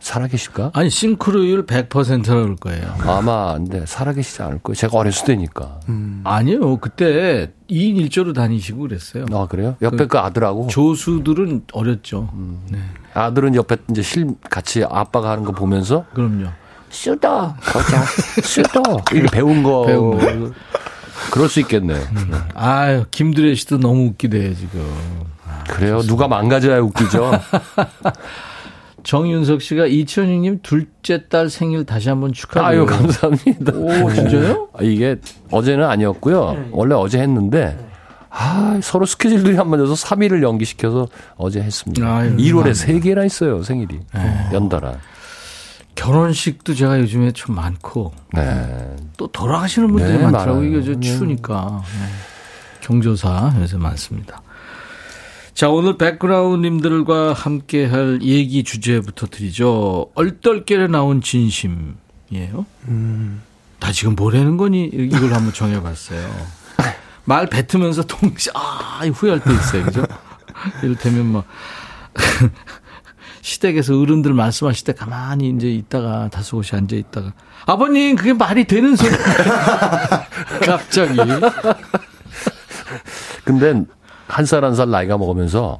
[SPEAKER 9] 살아계실까?
[SPEAKER 1] 아니, 싱크로율 100%라 그럴 거예요.
[SPEAKER 9] 아마 안 돼. 살아계시지 않을 거예요. 제가 어렸을 때니까.
[SPEAKER 1] 아니요. 그때 2인 1조로 다니시고 그랬어요.
[SPEAKER 9] 아, 그래요? 옆에 그, 아들하고.
[SPEAKER 1] 조수들은 어렸죠. 네.
[SPEAKER 9] 아들은 옆에 이제 실 같이 아빠가 하는 거 보면서
[SPEAKER 1] 그럼요.
[SPEAKER 9] 수도 고장 수도 이렇게 배운 거
[SPEAKER 1] 배운 거.
[SPEAKER 9] 그럴 수 있겠네.
[SPEAKER 1] 아유, 김두래 씨도 너무 웃기대요, 지금.
[SPEAKER 9] 그래요. 누가 망가져야 웃기죠.
[SPEAKER 1] 정윤석 씨가 이천희님 둘째 딸 생일 다시 한번 축하드려요.
[SPEAKER 9] 아유 감사합니다.
[SPEAKER 1] 오, 진짜요?
[SPEAKER 9] 아, 이게 어제는 아니었고요. 원래 어제 했는데 아, 서로 스케줄들이 안 맞아서 3일을 연기시켜서 어제 했습니다.
[SPEAKER 1] 아유,
[SPEAKER 9] 1월에
[SPEAKER 1] 감사합니다. 네.
[SPEAKER 9] 3개나 있어요, 생일이. 연달아.
[SPEAKER 1] 결혼식도 제가 요즘에 좀 많고
[SPEAKER 9] 네.
[SPEAKER 1] 또 돌아가시는 분들이
[SPEAKER 9] 네,
[SPEAKER 1] 많더라고요. 이게 저 추우니까. 네. 경조사 요새 많습니다. 자, 오늘 백그라운드님들과 함께 할 얘기 주제부터 드리죠. 얼떨결에 나온 진심이에요. 다 지금 뭐라는 거니? 이걸 한번 정해봤어요. 말 뱉으면서 동시에, 아, 후회할 때 있어요. 그죠? 이를테면 뭐, 시댁에서 어른들 말씀하실 때 가만히 이제 있다가 다소곳이 앉아 있다가 아버님 그게 말이 되는 소리. 갑자기.
[SPEAKER 9] 근데 한 살 한살 나이가 먹으면서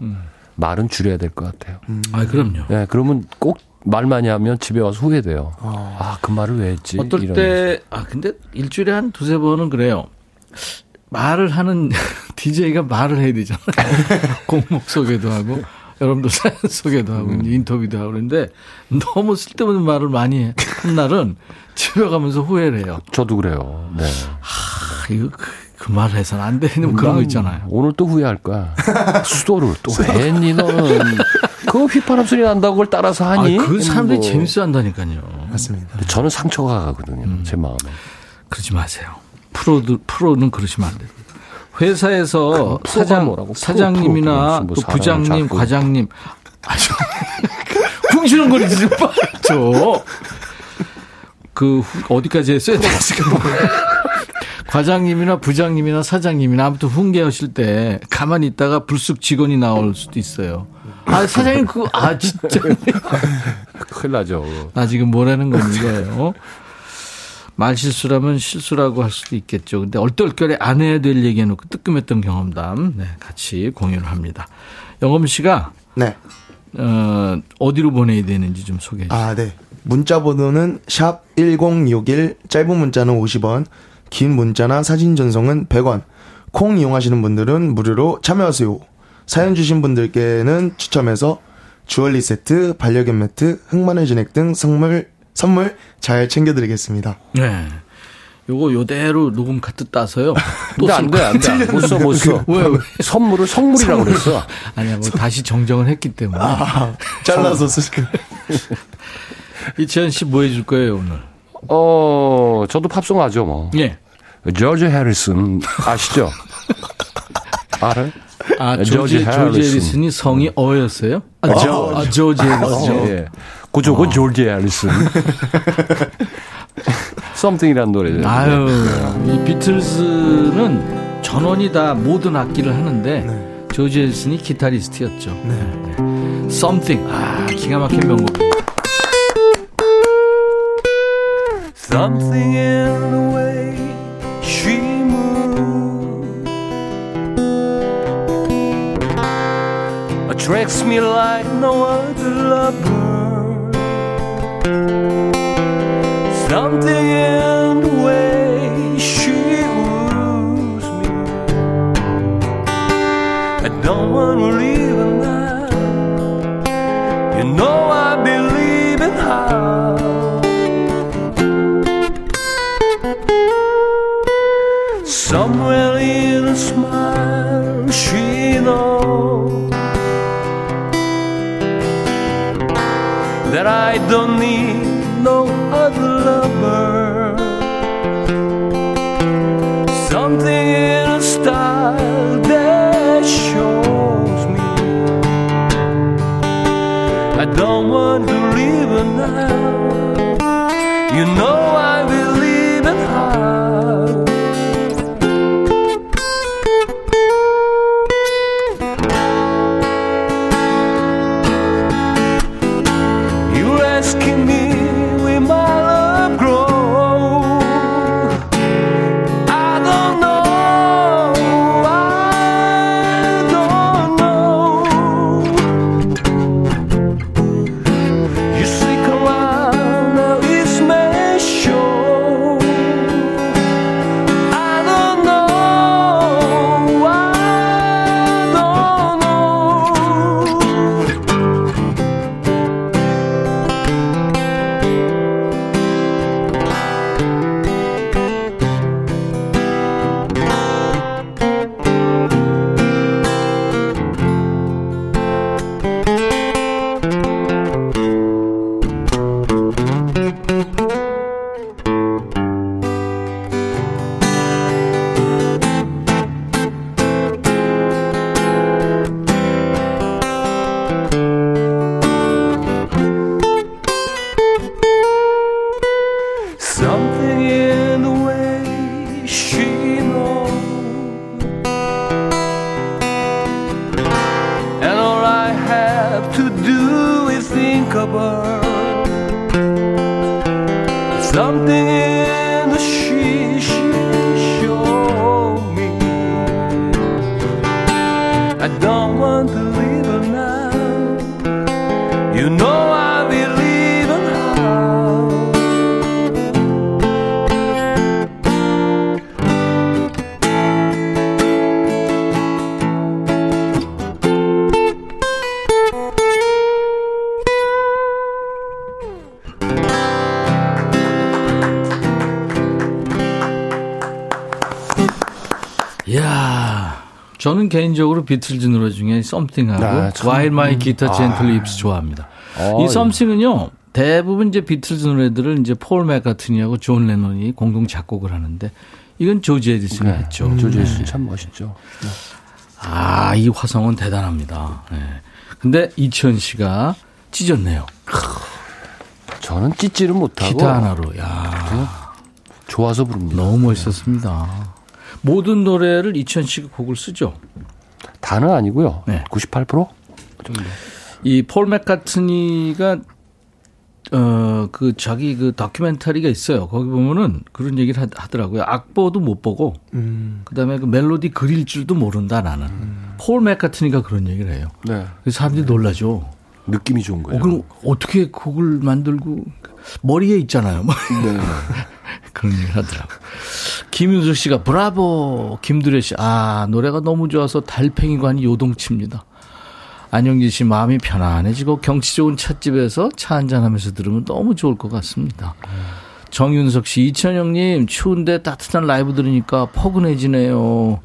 [SPEAKER 9] 말은 줄여야 될 것 같아요.
[SPEAKER 1] 아 그럼요.
[SPEAKER 9] 네, 그러면 꼭 말 많이 하면 집에 와서 후회돼요. 아, 그 말을 왜 했지?
[SPEAKER 1] 어떨. 때 아 근데 일주일에 한 두세 번은 그래요. 말을 하는 DJ가 말을 해야 되잖아요. 공목 소개도 하고 여러분들 사연 소개도 하고
[SPEAKER 9] 음.
[SPEAKER 1] 인터뷰도 하고 그러는데 너무 쓸데없는 말을 많이 한 날은 집에 가면서 후회를 해요
[SPEAKER 9] 저도 그래요. 네.
[SPEAKER 1] 아, 이거 그, 그 말을 해서는 안 되는 그런 거 있잖아요
[SPEAKER 9] 오늘 또 후회할 거야. 수도를 또왜 했니 너는? 그 휘파람 소리 난다고 그걸 따라서 하니?
[SPEAKER 1] 아, 그 사람들이
[SPEAKER 9] 뭐.
[SPEAKER 1] 재밌어 한다니까요.
[SPEAKER 10] 맞습니다.
[SPEAKER 9] 저는 상처가 가거든요. 제 마음에.
[SPEAKER 1] 그러지 마세요. 프로들, 프로는 그러시면 안 됩니다. 회사에서 사장,
[SPEAKER 9] 뭐라고?
[SPEAKER 1] 사장님이나
[SPEAKER 9] 뭐
[SPEAKER 1] 또 부장님,
[SPEAKER 9] 자꾸.
[SPEAKER 1] 과장님. 아주, 궁시렁거리지 좀 빠져. 그, 후- 어디까지 했어요? 지금. 과장님이나 부장님이나 사장님이나 아무튼 훈계하실 때 가만히 있다가 불쑥 직원이 나올 수도 있어요. 아, 사장님 그거, 아, 진짜.
[SPEAKER 9] 큰일 나죠.
[SPEAKER 1] 나 지금 뭐라는 건 이거예요. 말 실수라면 실수라고 할 수도 있겠죠. 근데 얼떨결에 안 해야 될 얘기 해놓고 뜨끔했던 경험담, 네, 같이 공유를 합니다. 영엄 씨가,
[SPEAKER 10] 네.
[SPEAKER 1] 어, 어디로 보내야 되는지 좀 소개해 주세요.
[SPEAKER 10] 아, 네. 문자 번호는 샵 1061, 짧은 문자는 50원, 긴 문자나 사진 전송은 100원. 콩 이용하시는 분들은 무료로 참여하세요. 사연 주신 분들께는 추첨해서 주얼리 세트, 반려견 매트, 흑마늘 진액 등 선물 선물 잘 챙겨드리겠습니다.
[SPEAKER 1] 네. 요거 요대로 녹음 카트 따서요.
[SPEAKER 9] 근데 안 돼, 안 돼. 못 써, 못 써.
[SPEAKER 1] 왜, 왜?
[SPEAKER 9] 선물을 성물이라고 그랬어.
[SPEAKER 1] 아니야, 뭐 다시 정정을 했기 때문에.
[SPEAKER 10] 잘라서 쓰시고.
[SPEAKER 1] 이채연 씨 뭐 해줄 거예요, 오늘?
[SPEAKER 9] 어, 저도 팝송 하죠, 뭐.
[SPEAKER 1] 예.
[SPEAKER 9] 조지 해리슨 아시죠? 알아요?
[SPEAKER 1] 아,
[SPEAKER 9] 조지
[SPEAKER 1] 조지, 조지
[SPEAKER 9] 해리슨.
[SPEAKER 1] 해리슨이 성이 어였어요? 아, 조, 아, 조지 해리슨.
[SPEAKER 9] 예. 그죠, 그 조지 해리슨. 썸띵이라는 노래죠.
[SPEAKER 1] 아유, 이 비틀즈는 전원이 다 모든 악기를 하는데 조지 헬슨이 기타리스트였죠. 네. Something. 아, 기가 막힌 명곡.
[SPEAKER 9] Something in the way she moves attracts me like no other lover.
[SPEAKER 11] thank you don't need no other lover. Something in a style that shows me I don't want to live now. You know.
[SPEAKER 1] suis 개인적으로 비틀즈 노래 중에 Something하고
[SPEAKER 9] 아.
[SPEAKER 1] While My Guitar
[SPEAKER 9] 아.
[SPEAKER 1] Gently Weeps 좋아합니다.
[SPEAKER 9] 어,
[SPEAKER 1] 이
[SPEAKER 9] 예.
[SPEAKER 1] Something은요, 대부분 이제 비틀즈 노래들을 이제 폴 맥카트니하고 존 레논이 공동 작곡을 하는데 이건 조지 해리슨이
[SPEAKER 9] 네.
[SPEAKER 1] 했죠.
[SPEAKER 9] 조지 해리슨 참 멋있죠.
[SPEAKER 1] 아, 이 화성은 대단합니다. 네. 근데 이치현 씨가 찢었네요.
[SPEAKER 9] 저는 찢지를 못하고
[SPEAKER 1] 기타 하나로. 야,
[SPEAKER 9] 좋아서 부릅니다.
[SPEAKER 1] 너무 멋있었습니다. 모든 노래를 이천 씨가 곡을 쓰죠.
[SPEAKER 9] 다는 아니고요.
[SPEAKER 1] 네.
[SPEAKER 9] 98%? 정도.
[SPEAKER 1] 이폴 맥카트니가 어그 자기 그 다큐멘터리가 있어요. 거기 보면은 그런 얘기를 하- 하더라고요. 악보도 못 보고 그다음에 그 멜로디 그릴 줄도 모른다 나는. 폴 맥카트니가 그런 얘기를 해요.
[SPEAKER 9] 네.
[SPEAKER 1] 사람들이 놀라죠.
[SPEAKER 9] 느낌이 좋은 거예요.
[SPEAKER 1] 어, 그럼 어떻게 곡을 만들고 머리에 있잖아요. 뭐
[SPEAKER 9] 네.
[SPEAKER 1] 그런 얘기를 하더라고. 김윤수 씨가 브라보 김두래 씨. 아 노래가 너무 좋아서 달팽이관이 요동칩니다. 안영진 씨 마음이 편안해지고 경치 좋은 찻집에서 차 한잔하면서 들으면 너무 좋을 것 같습니다. 정윤석 씨, 이천영님 추운데 따뜻한 라이브 들으니까 포근해지네요.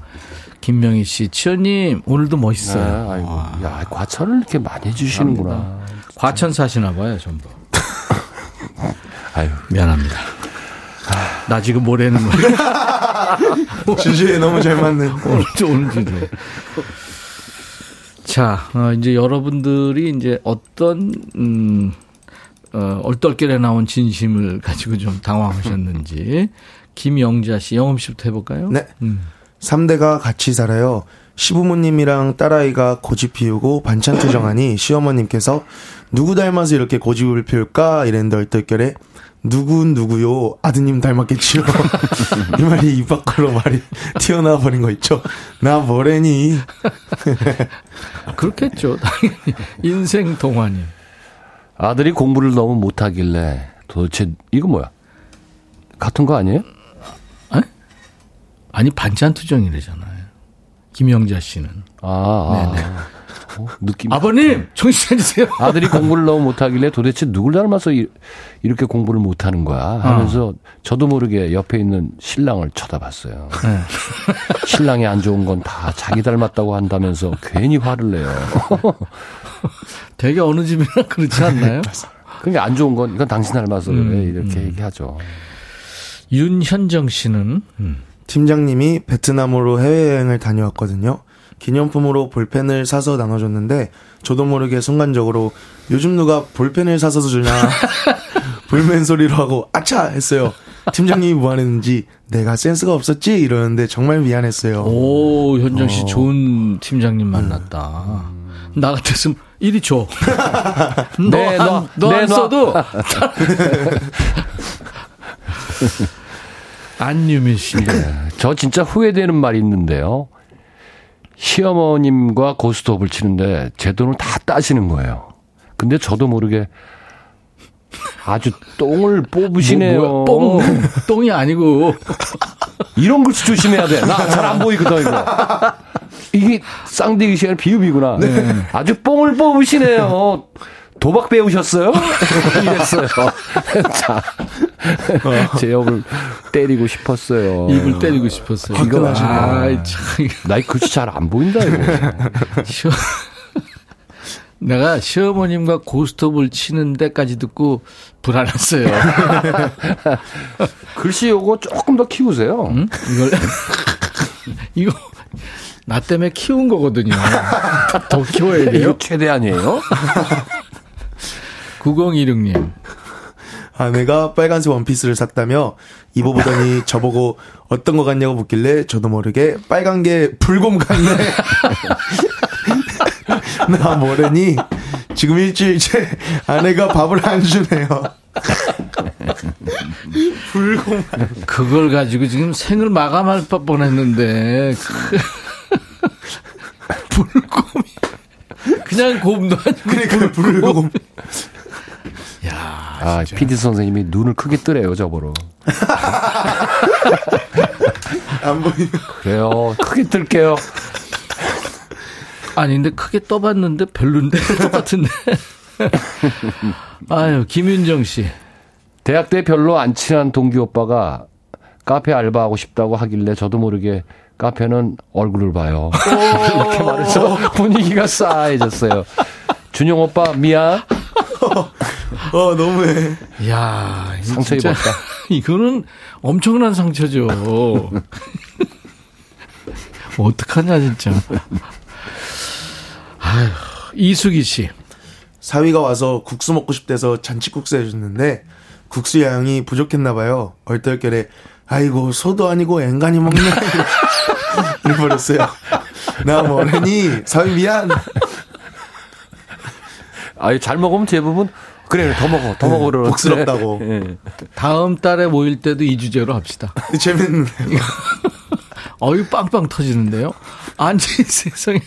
[SPEAKER 1] 김명희 씨, 치현님 오늘도
[SPEAKER 9] 네,
[SPEAKER 1] 멋있어요.
[SPEAKER 9] 아 이고. 야, 과찬을 이렇게 많이 해주시는구나.
[SPEAKER 1] 과천 사시나 봐요, 전부.
[SPEAKER 9] 아유.
[SPEAKER 1] 미안합니다. 나 지금 뭐라는 거야?
[SPEAKER 10] 주제에 너무 잘 맞는.
[SPEAKER 1] 오늘 좀 오늘 주제. 자, 어, 이제 여러분들이 이제 어떤 음, 어, 얼떨결에 나온 진심을 가지고 좀 당황하셨는지 김영자 씨, 영음 씨부터 해볼까요?
[SPEAKER 10] 네.
[SPEAKER 1] 음.
[SPEAKER 10] 3대가 같이 살아요. 시부모님이랑 딸아이가 고집 피우고 반찬 투정하니 시어머님께서 누구 닮아서 이렇게 고집을 피울까 이랬는데 얼떨결에 누구 누구요 아드님 닮았겠지요. 이 말이 입 밖으로 말이 튀어나와 버린 거 있죠. 나 뭐래니.
[SPEAKER 1] 그렇겠죠. 당연히. 인생 동안이.
[SPEAKER 9] 아들이 공부를 너무 못하길래 도대체 이거 뭐야? 같은 거 아니에요?
[SPEAKER 1] 아니, 반찬 투정이래잖아요. 김영자 씨는.
[SPEAKER 9] 아,
[SPEAKER 1] 네네.
[SPEAKER 9] 아. 어, 느낌.
[SPEAKER 1] 아버님! 정신 차리세요.
[SPEAKER 9] 아들이 공부를 너무 못하길래 도대체 누굴 닮아서 이, 렇게 공부를 못하는 거야 하면서 저도 모르게 옆에 있는 신랑을 쳐다봤어요.
[SPEAKER 1] 네.
[SPEAKER 9] 신랑이 안 좋은 건 다 자기 닮았다고 한다면서 괜히 화를 내요.
[SPEAKER 1] 되게 어느 집이나 그렇지 않나요?
[SPEAKER 9] 그러니까 안 좋은 건 이건 당신 닮아서 그래
[SPEAKER 1] 음,
[SPEAKER 9] 이렇게 얘기하죠.
[SPEAKER 1] 윤현정 씨는 음.
[SPEAKER 10] 팀장님이 베트남으로 해외여행을 다녀왔거든요. 기념품으로 볼펜을 사서 나눠줬는데 저도 모르게 순간적으로 요즘 누가 볼펜을 사서 주냐 볼펜 소리로 하고 아차 했어요. 팀장님이 뭐 하는지 내가 센스가 없었지 이러는데 정말 미안했어요.
[SPEAKER 1] 오 현정 씨
[SPEAKER 10] 어.
[SPEAKER 1] 좋은 팀장님 만났다. 나 같았으면 이리 줘.
[SPEAKER 9] 네, 놔.
[SPEAKER 1] 너안 너
[SPEAKER 9] 네,
[SPEAKER 1] 안
[SPEAKER 9] 놔.
[SPEAKER 1] 써도 안유미 씨.
[SPEAKER 9] 저 진짜 후회되는 말이 있는데요. 시어머님과 고스톱을 치는데 제 돈을 다 따시는 거예요. 근데 저도 모르게 아주 똥을 뽑으시네요.
[SPEAKER 1] 뭐, 뭐야, 똥 똥이 아니고
[SPEAKER 9] 이런 글씨 조심해야 돼. 나 잘 안 보이거든, 이거. 이게 쌍대기 시간 비읍이구나. 아주 뽕을 뽑으시네요. 도박 배우셨어요? 이랬어요. 자, 제 옆을 때리고 싶었어요.
[SPEAKER 1] 입을 때리고 싶었어요.
[SPEAKER 9] 이거
[SPEAKER 1] 아, 참.
[SPEAKER 9] 나이 글씨 잘 안 보인다, 이거.
[SPEAKER 1] 시어... 내가 시어머님과 고스톱을 치는 데까지 듣고 불안했어요.
[SPEAKER 9] 글씨 요거 조금 더 키우세요.
[SPEAKER 1] 응? 이걸 이거 나 때문에 키운 거거든요. 더 키워야 돼요.
[SPEAKER 9] 이거 최대한이에요?
[SPEAKER 1] 9016님.
[SPEAKER 10] 아내가 빨간색 원피스를 샀다며 입어보더니 저보고 어떤 거 같냐고 묻길래 저도 모르게 빨간 게 불곰 같네. 나 모르니 지금 일주일째 아내가 밥을 안 주네요. 불곰.
[SPEAKER 1] 그걸 가지고 지금 생을 마감할 뻔했는데 불곰이 그냥 곰도 아니고
[SPEAKER 10] 그러니까 불곰.
[SPEAKER 1] 야,
[SPEAKER 9] 아, PD 선생님이 눈을 크게 뜨래요, 저보러.
[SPEAKER 10] 안 보이면.
[SPEAKER 9] 그래요. 크게 뜰게요.
[SPEAKER 1] 아니 근데 크게 떠봤는데 별론데 똑같은데. 아유 김윤정 씨.
[SPEAKER 9] 대학 때 별로 안 친한 동기 오빠가 카페 알바하고 싶다고 하길래 저도 모르게 카페는 얼굴을 봐요. 이렇게 말해서 분위기가 싸해졌어요. 준영 오빠 미안.
[SPEAKER 10] 어 너무해.
[SPEAKER 1] 야
[SPEAKER 9] 상처 입었다.
[SPEAKER 1] 이거는 엄청난 상처죠. 어떡하냐 진짜. 아휴 이수기 씨.
[SPEAKER 10] 사위가 와서 국수 먹고 싶대서 잔치국수 해줬는데 국수 양이 부족했나 봐요. 얼떨결에 아이고 소도 아니고 앵간히 먹네. 이래버렸어요. 나 뭐래니 사위 미안.
[SPEAKER 9] 아니, 잘 먹으면 대부분, 그래, 더 먹어, 더 먹어, 그러는데.
[SPEAKER 10] 복스럽다고.
[SPEAKER 9] 예.
[SPEAKER 1] 다음 달에 모일 때도 이 주제로 합시다.
[SPEAKER 10] 재밌는.
[SPEAKER 1] 어유 빵빵 터지는데요. 아니 세상에.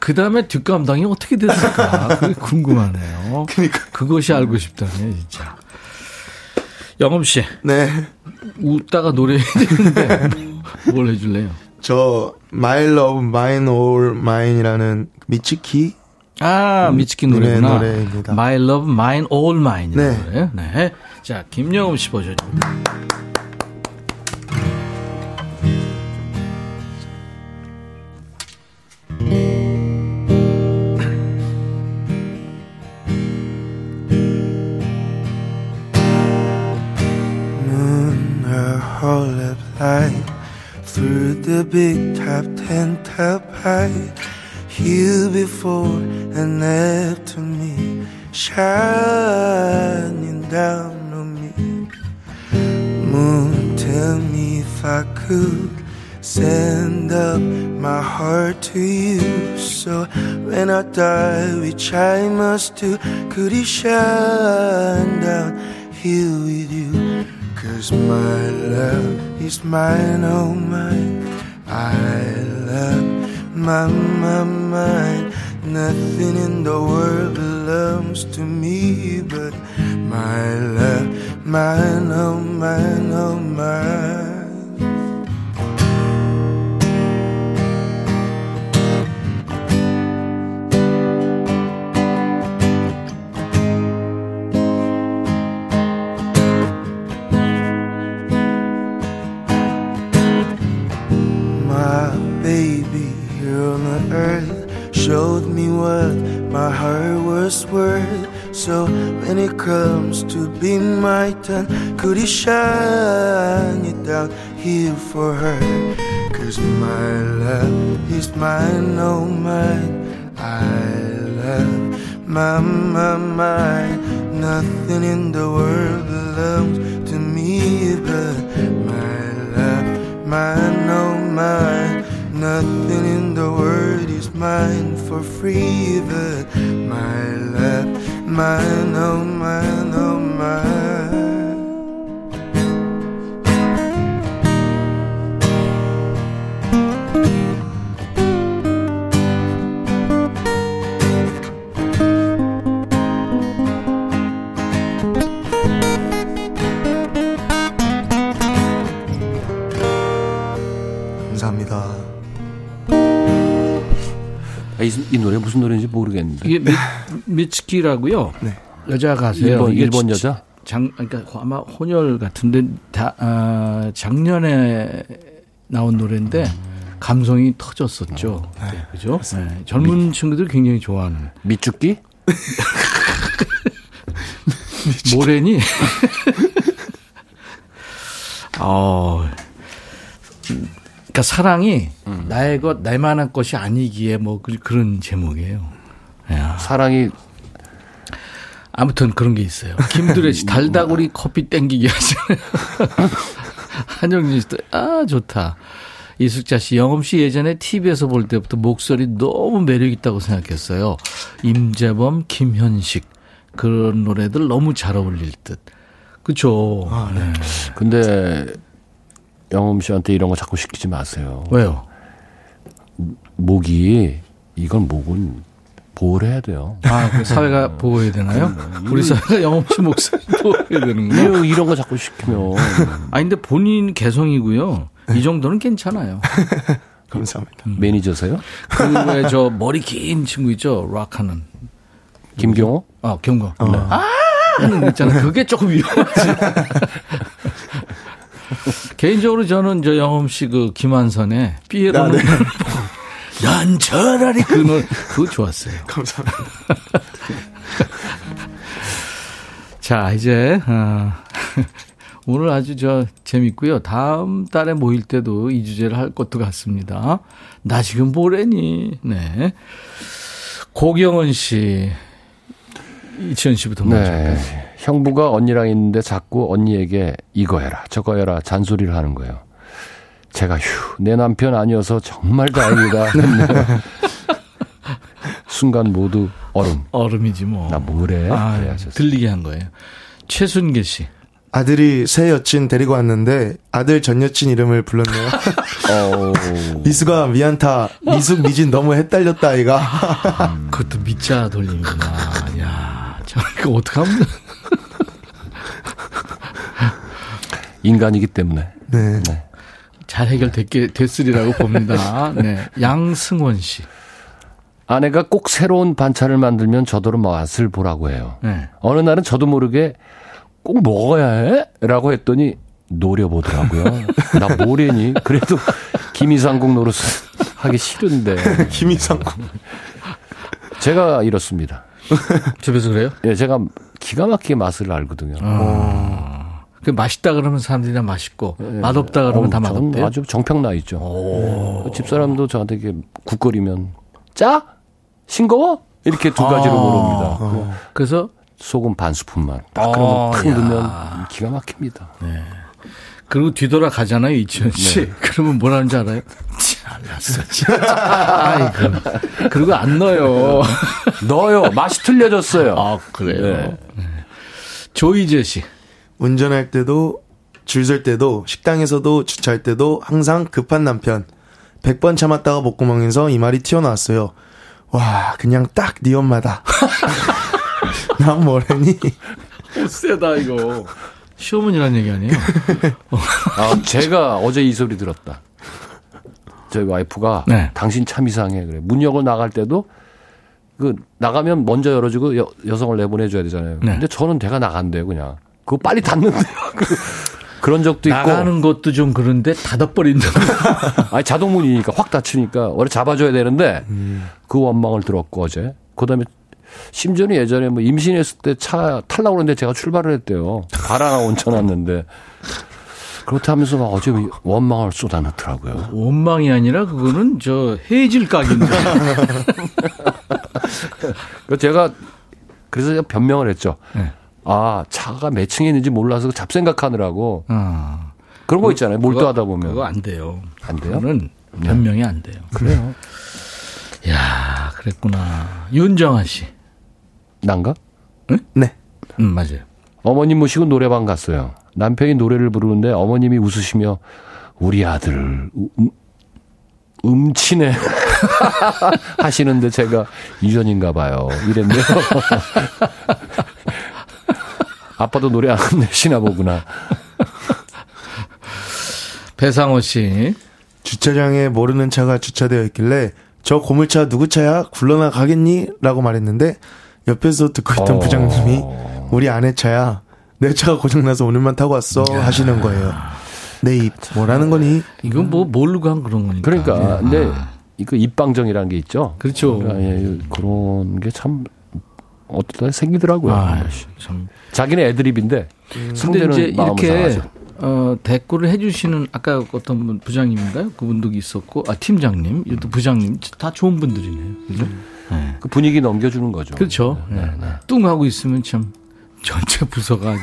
[SPEAKER 1] 그 다음에 뒷감당이 어떻게 됐을까? 그게 궁금하네요.
[SPEAKER 10] 그러니까.
[SPEAKER 1] 그것이 알고 싶다네, 진짜. 영업 씨.
[SPEAKER 10] 네.
[SPEAKER 1] 웃다가 노래해야 되는데, 뭘 해줄래요?
[SPEAKER 10] 저 My Love Mine All Mine이라는 미치키
[SPEAKER 1] 아,
[SPEAKER 10] 노래,
[SPEAKER 1] 노래구나.
[SPEAKER 10] 노래입니다.
[SPEAKER 1] My Love, Mine, All Mine.
[SPEAKER 10] 네.
[SPEAKER 1] 노래. 네. 자, 김영음 씨 버전.
[SPEAKER 8] moon her whole up light through the big top ten top high you before and after me shining down on me moon tell me if I could send up my heart to you so when I die which I must do could it shine down here with you Cause my love is mine, oh mine. I love my, my, mine. Nothing in the world belongs to me but my love, mine, oh mine, oh mine. Comes to be my turn, could he shine it down here for her? Cause Cause my love is mine, oh mine. I love my, my, mine. Nothing in the world belongs to me but my love, mine, oh mine. Nothing in the world is mine for free but my love, mine, oh mine, oh mine.
[SPEAKER 9] 노래 무슨 노래인지 모르겠는데.
[SPEAKER 1] 이게 미, 미츠키라고요. 여자 가수예요.
[SPEAKER 9] 일본- 일본
[SPEAKER 1] 지-
[SPEAKER 9] 여자?
[SPEAKER 1] 장 그러니까 아마 혼혈 같은데 다 아, 작년에 나온 노래인데 감성이 터졌었죠. 네, 그죠? 네, 젊은 친구들 굉장히 좋아하는
[SPEAKER 9] 미쭈끼?
[SPEAKER 1] 모래니. 어. 그러니까 사랑이 나의 것, 나만한 것이 아니기에 뭐 그- 그런 제목이에요. 야.
[SPEAKER 9] 사랑이
[SPEAKER 1] 아무튼 그런 게 있어요. 김두래 씨 달다구리 커피 땡기기 하잖아요. 한영진 씨도 아 좋다. 이숙자 씨, 영엄 씨 예전에 TV에서 볼 때부터 목소리 너무 매력 있다고 생각했어요. 임재범, 김현식 그런 노래들 너무 잘 어울릴 듯. 그렇죠. 네.
[SPEAKER 9] 근데 영음 씨한테 이런 거 자꾸 시키지 마세요.
[SPEAKER 1] 왜요?
[SPEAKER 9] 목이 이건 목은 보호를 해야 돼요.
[SPEAKER 1] 아, 그 사회가 보호해야 되나요? 우리 사회가 씨 목소리 보호해야 되는군요.
[SPEAKER 9] 이런, 이런 거 자꾸 시키면.
[SPEAKER 1] 아 근데 본인 개성이고요. 이 정도는 괜찮아요.
[SPEAKER 10] 감사합니다.
[SPEAKER 9] 매니저세요?
[SPEAKER 1] 그왜 저 머리 긴 친구 있죠? 락하는
[SPEAKER 9] 김경호?
[SPEAKER 1] 아 경거. 아 하는 거 있잖아. 그게 조금 위험하지. 개인적으로 저는 저 영엄 씨 그 김한선의 삐에로는 난 차라리 그 노래 그거 좋았어요.
[SPEAKER 10] 감사합니다.
[SPEAKER 1] 자 이제 어, 오늘 아주 저 재밌고요. 다음 달에 모일 때도 이 주제를 할 것도 같습니다. 나 지금 뭐래니? 네. 고경은 씨, 이치현 씨부터 먼저?
[SPEAKER 9] 네. 형부가 언니랑 있는데 자꾸 언니에게 이거 해라, 저거 해라 잔소리를 하는 거예요. 제가 휴, 내 남편 아니어서 정말 다행이다. 순간 모두 얼음.
[SPEAKER 1] 얼음이지 뭐.
[SPEAKER 9] 나 뭐래?
[SPEAKER 1] 아,
[SPEAKER 9] 그래.
[SPEAKER 1] 들리게 한 거예요. 최순계 씨.
[SPEAKER 10] 아들이 새 여친 데리고 왔는데 아들 전 여친 이름을 불렀네요.
[SPEAKER 9] 어,
[SPEAKER 10] 미수가 미안타 미숙 미진 너무 헷갈렸다 아이가.
[SPEAKER 1] 그것도 밑자 돌림이구나. 야, 저 이거 어떡하면.
[SPEAKER 9] 인간이기 때문에.
[SPEAKER 10] 네.
[SPEAKER 9] 네.
[SPEAKER 1] 잘 해결됐게 됐으리라고 봅니다. 네. 양승원 씨.
[SPEAKER 9] 아내가 꼭 새로운 반찬을 만들면 저더러 맛을 보라고 해요.
[SPEAKER 1] 네.
[SPEAKER 9] 어느 날은 저도 모르게 꼭 먹어야 해? 라고 했더니 노려보더라고요. 나 뭐래니? 그래도 김이상국 노릇 하기 싫은데.
[SPEAKER 10] 김이상국.
[SPEAKER 9] 제가 이렇습니다.
[SPEAKER 1] 집에서 그래요?
[SPEAKER 9] 예, 제가 기가 막히게 맛을 알거든요.
[SPEAKER 1] 아. 그 맛있다 그러면 사람들이 다 맛있고 맛없다 그러면
[SPEAKER 9] 어우,
[SPEAKER 1] 다
[SPEAKER 9] 저는
[SPEAKER 1] 맛없대요.
[SPEAKER 9] 아주 정평 나 있죠. 집사람도 저한테 이렇게 국거리면 짜? 싱거워? 이렇게 두 가지로
[SPEAKER 1] 아.
[SPEAKER 9] 물어봅니다.
[SPEAKER 1] 그래서
[SPEAKER 9] 소금 반 스푼만. 딱
[SPEAKER 1] 아,
[SPEAKER 9] 그러면 탁
[SPEAKER 1] 야.
[SPEAKER 9] 넣으면 기가 막힙니다.
[SPEAKER 1] 그리고 뒤돌아 가잖아요, 이치현 씨.
[SPEAKER 9] 네.
[SPEAKER 1] 그러면 뭐라는 줄 알아요? 잘났어, 진짜. 아이고. 그리고 안 넣어요.
[SPEAKER 9] 넣어요. 맛이 틀려졌어요.
[SPEAKER 1] 아, 그래요.
[SPEAKER 9] 네.
[SPEAKER 1] 네. 조이제 씨.
[SPEAKER 10] 운전할 때도 줄 설 때도 식당에서도 주차할 때도 항상 급한 남편. 100번 참았다가 목구멍에서 이 말이 튀어나왔어요. 와, 그냥 딱 네 엄마다. 난 뭐래니?
[SPEAKER 1] 세다, 이거. 시어머니란 얘기 아니에요?
[SPEAKER 9] 아, 제가 어제 이 소리 들었다. 저희 와이프가
[SPEAKER 1] 네.
[SPEAKER 9] 당신 참 이상해 그래. 문 열고 나갈 때도 그 나가면 먼저 열어주고 여, 여성을 내보내줘야 되잖아요.
[SPEAKER 1] 네.
[SPEAKER 9] 근데 저는 대가 나간대요 그냥. 그거 빨리 닫는데요. 그- 그런 적도 있고.
[SPEAKER 1] 나가는 것도 좀 그런데 닫아버린다.
[SPEAKER 9] 아니 자동문이니까 확 닫히니까 원래 잡아줘야 되는데 그 원망을 들었고 어제. 그다음에 심지어는 예전에 뭐 임신했을 때 차 탈라고 그러는데 제가 출발을 했대요. 발 하나 얹혀놨는데
[SPEAKER 12] 그렇다면서 막 어제 원망을 쏟아넣더라고요.
[SPEAKER 1] 원망이 아니라 그거는 저 해질 각인데.
[SPEAKER 12] 그 제가 그래서 제가 변명을 했죠.
[SPEAKER 1] 네.
[SPEAKER 12] 아 차가 몇 층에 있는지 몰라서 잡생각하느라고
[SPEAKER 1] 아,
[SPEAKER 12] 그런 거 있잖아요. 몰두하다
[SPEAKER 1] 그거-
[SPEAKER 12] 보면
[SPEAKER 1] 그거 안 돼요.
[SPEAKER 12] 안 돼요?
[SPEAKER 1] 그거는 변명이 안 돼요.
[SPEAKER 12] 그래요.
[SPEAKER 1] 야, 그랬구나. 윤정아 씨.
[SPEAKER 12] 난가?
[SPEAKER 10] 네.
[SPEAKER 1] 음, 맞아요.
[SPEAKER 12] 어머님 모시고 노래방 갔어요. 남편이 노래를 부르는데 어머님이 웃으시며 우리 아들 음, 음치네 하시는데 제가 유전인가 봐요. 이랬네요. 아빠도 노래 안 내시나 보구나.
[SPEAKER 1] 배상호 씨.
[SPEAKER 10] 주차장에 모르는 차가 주차되어 있길래 저 고물차 누구 차야? 굴러나 가겠니? 라고 말했는데 옆에서 듣고 있던
[SPEAKER 12] 어.
[SPEAKER 10] 부장님이 우리 아내 차야. 내 차가 고장나서 오늘만 타고 왔어. 하시는 거예요. 내 입 뭐라는 거니?
[SPEAKER 1] 이건 뭐 모르고 한 그런 거니까.
[SPEAKER 12] 그러니까 근데 이거 입방정이라는 게 있죠.
[SPEAKER 1] 그렇죠.
[SPEAKER 12] 예, 그런 게 참 어떨 때 생기더라고요.
[SPEAKER 1] 아, 참.
[SPEAKER 12] 자기네 애드립인데
[SPEAKER 1] 근데
[SPEAKER 12] 상대는
[SPEAKER 1] 이제
[SPEAKER 12] 마음을
[SPEAKER 1] 이렇게
[SPEAKER 12] 상하죠.
[SPEAKER 1] 어, 대꾸를 해주시는 아까 어떤 분 부장님인가요? 그분도 있었고 아 팀장님, 또 부장님 다 좋은 분들이네요. 그죠? 네.
[SPEAKER 12] 그 분위기 넘겨주는 거죠.
[SPEAKER 1] 그렇죠. 네. 뚱 하고 있으면 참 전체 부서가.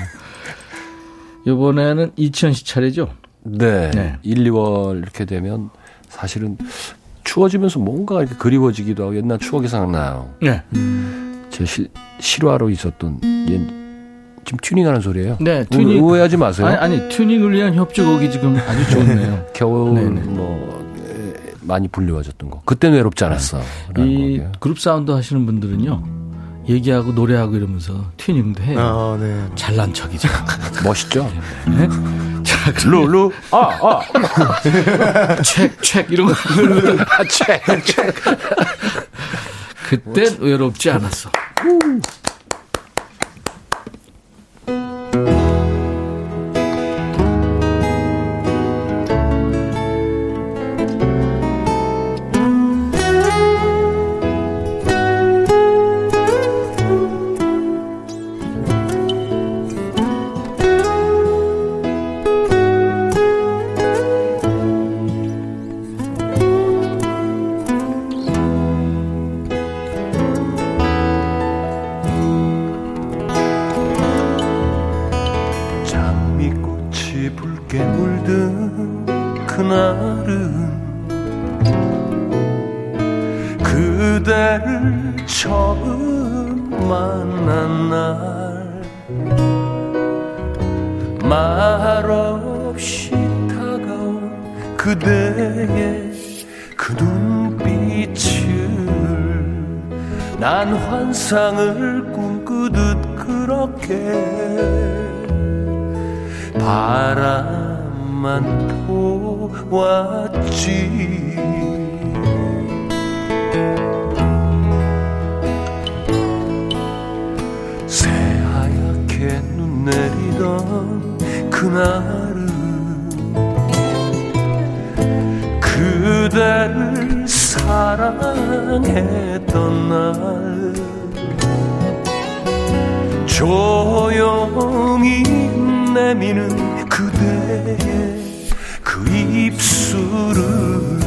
[SPEAKER 1] 이번에는 이치현 씨 차례죠.
[SPEAKER 12] 네.
[SPEAKER 1] 네.
[SPEAKER 12] 1, 2월 이렇게 되면 사실은 추워지면서 뭔가 이렇게 그리워지기도 하고 옛날 추억이 생각나요.
[SPEAKER 1] 네.
[SPEAKER 12] 제 실, 실화로 있었던 옛, 지금 튜닝하는 소리예요.
[SPEAKER 1] 네,
[SPEAKER 12] 튜닝. 오해하지 마세요.
[SPEAKER 1] 아니, 아니 튜닝을 위한 협조곡이 지금 아주 좋네요.
[SPEAKER 12] 겨울
[SPEAKER 1] 네네.
[SPEAKER 12] 뭐 에, 많이 불려와졌던 거. 그때는 외롭지 않았어.
[SPEAKER 1] 이 그룹 사운드 하시는 분들은요. 얘기하고 노래하고 이러면서 튜닝도 해요.
[SPEAKER 10] 아, 네.
[SPEAKER 1] 잘난 척이죠.
[SPEAKER 12] 멋있죠.
[SPEAKER 1] 네? 자, 룰루.
[SPEAKER 12] 아, 아.
[SPEAKER 1] 책, 책, 이런 거.
[SPEAKER 12] 아, 책, 책.
[SPEAKER 1] 그땐 외롭지 않았어.
[SPEAKER 9] 보았지. 새하얗게 눈 내리던 그날은 그대를 사랑했던 날. 조용히 내미는 그대의 그 입술은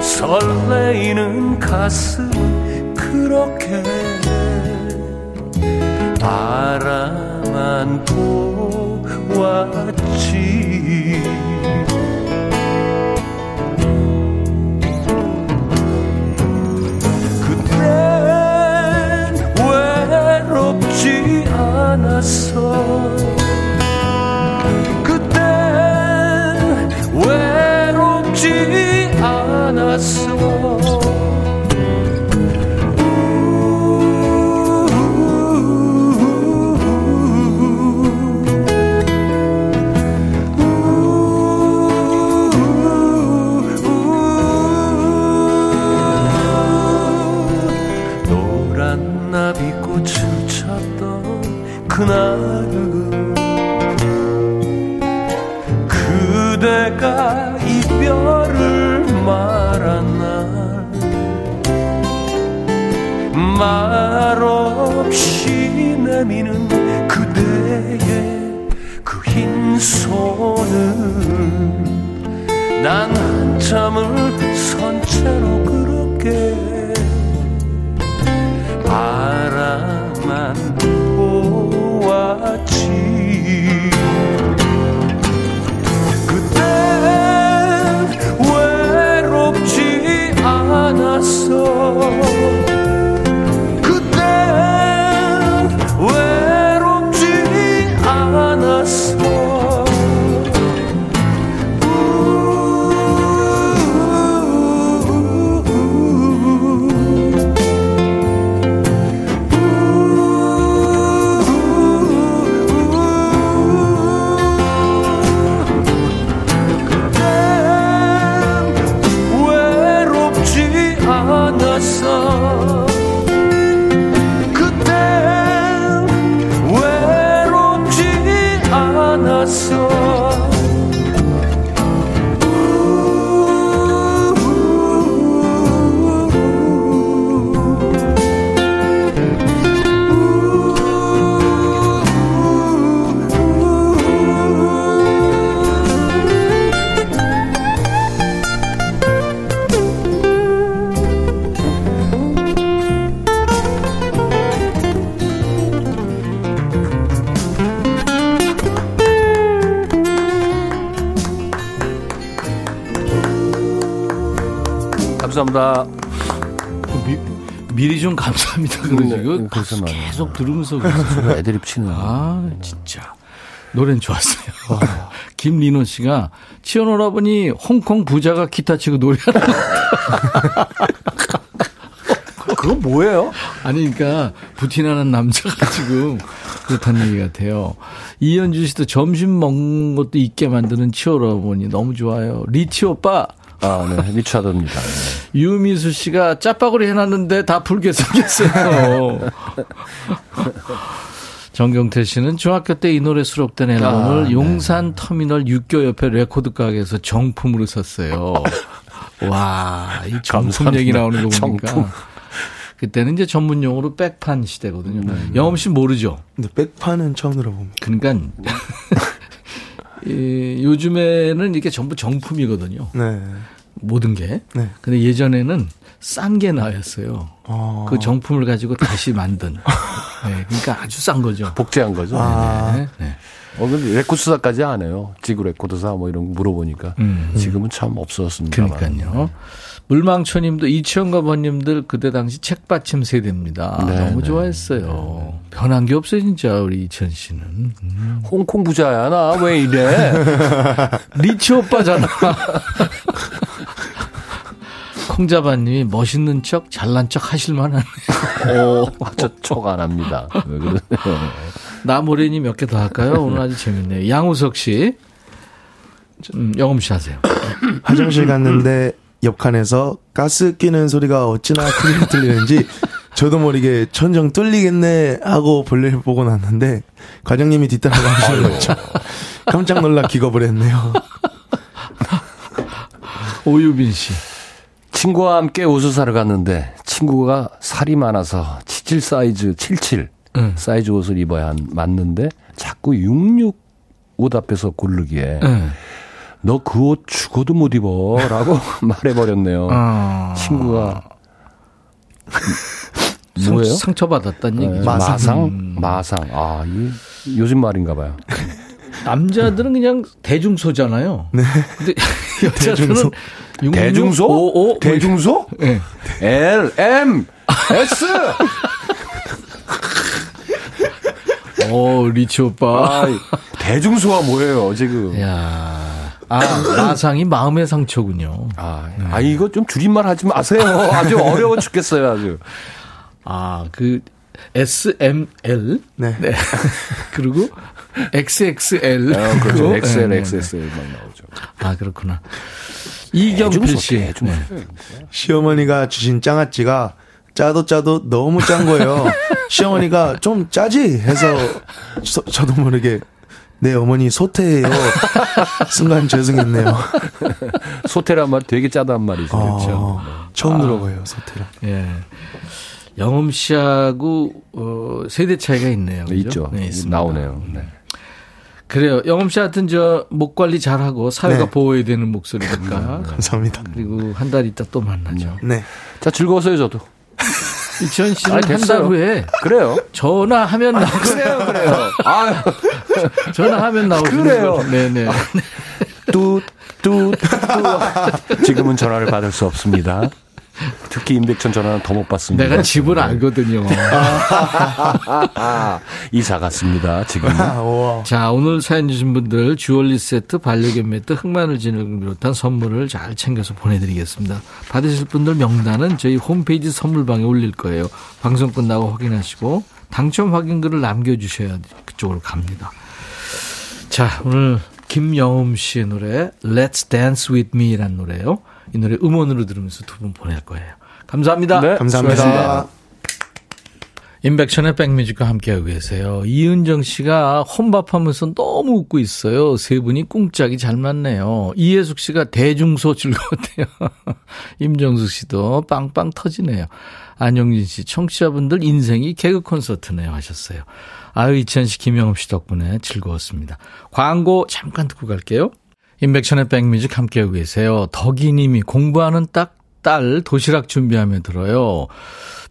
[SPEAKER 9] 설레이는 가슴 그렇게 바라만 보았지. 그땐 외롭지 않았어 외롭지 않았어 말없이 내미는 그대의 그 흰
[SPEAKER 11] 손은 난 한참을 선 채로
[SPEAKER 9] 합니다.
[SPEAKER 1] 그러지.
[SPEAKER 9] 네,
[SPEAKER 1] 이거
[SPEAKER 9] 그래서 말이야.
[SPEAKER 1] 계속 들으면서.
[SPEAKER 9] 애드립 치는.
[SPEAKER 1] 아, 진짜. 노래는 좋았어요. 김리노 씨가 치현 오라버니 홍콩 부자가 기타 치고 노래하는 거
[SPEAKER 9] 그건 뭐예요?
[SPEAKER 1] 아니, 그러니까 부티나는 남자가 지금 그렇다는 얘기 같아요. 이현주 씨도 점심 먹는 것도 있게 만드는 치오라버니 너무 좋아요. 리치 오빠.
[SPEAKER 9] 아, 네. 리차드입니다.
[SPEAKER 1] 유미수 씨가 짜파구리 해놨는데 다 풀게 생겼어요. 정경태 씨는 중학교 때 이 노래 수록된 앨범을
[SPEAKER 9] 아, 네.
[SPEAKER 1] 용산 터미널 육교 옆에 레코드 가게에서 정품으로 샀어요. 와, 이 정품. 얘기 나오는 거 보니까.
[SPEAKER 9] 정품.
[SPEAKER 1] 그때는 이제 전문 용어로 백판 시대거든요.
[SPEAKER 9] 네.
[SPEAKER 1] 영음 씨 모르죠?
[SPEAKER 10] 근데 백판은 처음 들어봅니다.
[SPEAKER 1] 그러니까 이, 요즘에는 이게 전부 정품이거든요.
[SPEAKER 10] 네.
[SPEAKER 1] 모든 게.
[SPEAKER 10] 네.
[SPEAKER 1] 근데 예전에는 싼 게 나왔어요.
[SPEAKER 10] 어.
[SPEAKER 1] 그 정품을 가지고 다시 만든. 네, 그러니까 아주 싼 거죠.
[SPEAKER 9] 복제한 거죠.
[SPEAKER 10] 아.
[SPEAKER 1] 네, 네.
[SPEAKER 9] 어, 근데 레코드 수사까지 안 해요. 지구 레코드사 뭐 이런 거 물어보니까.
[SPEAKER 1] 음.
[SPEAKER 9] 지금은 참 없었습니다.
[SPEAKER 1] 그러니까요. 물망초님도 이치현과 벗님들 그때 당시 책받침 세대입니다.
[SPEAKER 9] 네,
[SPEAKER 1] 너무
[SPEAKER 9] 네.
[SPEAKER 1] 좋아했어요. 변한 게 없어요, 진짜, 우리 이치현 씨는. 음.
[SPEAKER 9] 홍콩 부자야, 나 왜 이래?
[SPEAKER 1] 리치 오빠잖아. 콩자바님이 멋있는 척, 잘난 척 하실만하네.
[SPEAKER 9] 오, 저척안 합니다.
[SPEAKER 1] 나모래니 몇개 더 할까요? 오늘 아주 재밌네요. 양우석 씨. 음, 영음 씨 하세요.
[SPEAKER 10] 화장실 갔는데 옆 칸에서 가스 끼는 소리가 어찌나 크게 들리는지 저도 모르게 천정 뚫리겠네 하고 볼일 보고 났는데 과장님이 뒤따라가 하시는 거죠. 깜짝 놀라 기겁을 했네요.
[SPEAKER 1] 오유빈 씨.
[SPEAKER 9] 친구와 함께 옷을 사러 갔는데 친구가 살이 많아서 77 사이즈 77
[SPEAKER 1] 응.
[SPEAKER 9] 사이즈 옷을 입어야 한, 맞는데 자꾸 66 옷 앞에서 고르기에
[SPEAKER 1] 응.
[SPEAKER 9] 너그 옷 죽어도 못 입어라고 말해버렸네요.
[SPEAKER 1] 아.
[SPEAKER 9] 친구가
[SPEAKER 1] 상-
[SPEAKER 9] 뭐예요?
[SPEAKER 1] 상처받았다는
[SPEAKER 9] 네,
[SPEAKER 1] 얘기죠.
[SPEAKER 9] 마상
[SPEAKER 1] 음.
[SPEAKER 9] 마상 아 이 요즘 말인가 봐요.
[SPEAKER 1] 남자들은 그냥 대중소잖아요.
[SPEAKER 10] 네.
[SPEAKER 1] 근데 여자들은
[SPEAKER 10] 대중소?
[SPEAKER 1] 66,
[SPEAKER 9] 대중소?
[SPEAKER 1] 55, 뭐
[SPEAKER 9] 대중소?
[SPEAKER 1] 네.
[SPEAKER 9] L M S
[SPEAKER 1] 오, 리치 오빠.
[SPEAKER 9] 아, 대중소가 뭐예요 지금?
[SPEAKER 1] 야 아, 마상이 마음의 상처군요.
[SPEAKER 9] 아, 아 이거 좀 줄임말 하지 마세요. 아주 어려워 죽겠어요 아주.
[SPEAKER 1] 아, 그 SML
[SPEAKER 10] 네.
[SPEAKER 1] 네. 그리고 XXL.
[SPEAKER 9] 아, 그렇죠. XL,
[SPEAKER 1] 네, 네,
[SPEAKER 9] XSL만 나오죠.
[SPEAKER 1] 아, 그렇구나. 이경필 씨.
[SPEAKER 9] 대중소.
[SPEAKER 1] 네.
[SPEAKER 10] 시어머니가 주신 장아찌가 짜도 짜도 너무 짠 거예요. 시어머니가 좀 짜지 해서 저, 저도 모르게 네 어머니 소태예요. 순간 죄송했네요.
[SPEAKER 9] 소태란 말 되게 짜단 말이죠. 그렇죠.
[SPEAKER 10] 아, 처음 들어봐요 소태라.
[SPEAKER 1] 예. 영음 씨하고 어, 세대 차이가 있네요.
[SPEAKER 9] 네,
[SPEAKER 1] 그죠?
[SPEAKER 9] 있죠.
[SPEAKER 1] 네, 있습니다.
[SPEAKER 9] 나오네요. 네.
[SPEAKER 1] 그래요. 영엄 씨 하여튼 저 목 관리 잘하고 사회가
[SPEAKER 10] 네.
[SPEAKER 1] 보호해야 되는 목소리니까.
[SPEAKER 10] 감사합니다.
[SPEAKER 1] 그리고 한 달 있다 또 만나죠.
[SPEAKER 10] 네.
[SPEAKER 9] 자, 즐거웠어요, 저도.
[SPEAKER 1] 이천 씨는
[SPEAKER 9] 아니,
[SPEAKER 1] 한달
[SPEAKER 9] 됐어요.
[SPEAKER 1] 후에
[SPEAKER 9] 그래요.
[SPEAKER 1] 전화하면 나
[SPEAKER 9] 그래요, 그래요. 아,
[SPEAKER 1] 전화하면 나오시는
[SPEAKER 9] 그래요.
[SPEAKER 1] 거. 네네.
[SPEAKER 9] 뚜, 뚜, 뚜. 지금은 전화를 받을 수 없습니다. 특히 임백천 전화는 더 못 받습니다.
[SPEAKER 1] 내가 집을 알거든요.
[SPEAKER 9] 이사 갔습니다, 지금.
[SPEAKER 1] 자, 오늘 사연 주신 분들 주얼리 세트, 반려견 매트, 흑마늘 진흙을 비롯한 선물을 잘 챙겨서 보내드리겠습니다. 받으실 분들 명단은 저희 홈페이지 선물방에 올릴 거예요. 방송 끝나고 확인하시고 당첨 확인글을 남겨주셔야 그쪽으로 갑니다. 자, 오늘 김영음 씨의 노래 Let's Dance With Me라는 노래요. 이 노래 음원으로 들으면서 두 분 보낼 거예요. 감사합니다.
[SPEAKER 9] 네,
[SPEAKER 10] 감사합니다.
[SPEAKER 1] 임백천의 백뮤직과 함께하고 계세요. 이은정 씨가 혼밥하면서 너무 웃고 있어요. 세 분이 꿍짝이 잘 맞네요. 이혜숙 씨가 대중소 즐거웠대요. 임정숙 씨도 빵빵 터지네요. 안영진 씨, 청취자분들 인생이 개그 콘서트네요 하셨어요. 아유, 이찬 씨, 김영업 씨 덕분에 즐거웠습니다. 광고 잠깐 듣고 갈게요. 임백천의 백뮤직 함께하고 계세요. 덕이님이 공부하는 딱 딸 도시락 준비하며 들어요.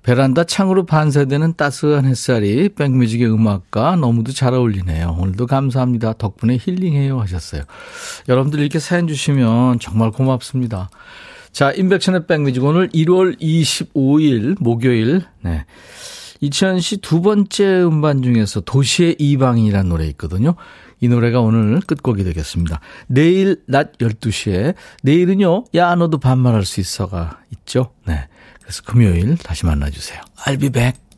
[SPEAKER 1] 베란다 창으로 반사되는 따스한 햇살이 백뮤직의 음악과 너무도 잘 어울리네요. 오늘도 감사합니다. 덕분에 힐링해요 하셨어요. 여러분들 이렇게 사연 주시면 정말 고맙습니다. 자, 임백천의 백뮤직 오늘 1월 25일 목요일 네. 이치현 씨 두 번째 음반 중에서 도시의 이방이라는 노래 있거든요. 이 노래가 오늘 끝곡이 되겠습니다. 내일 낮 12시에 내일은요. 야 너도 반말할 수 있어가 있죠. 네. 그래서 금요일 다시 만나 주세요. I'll be back.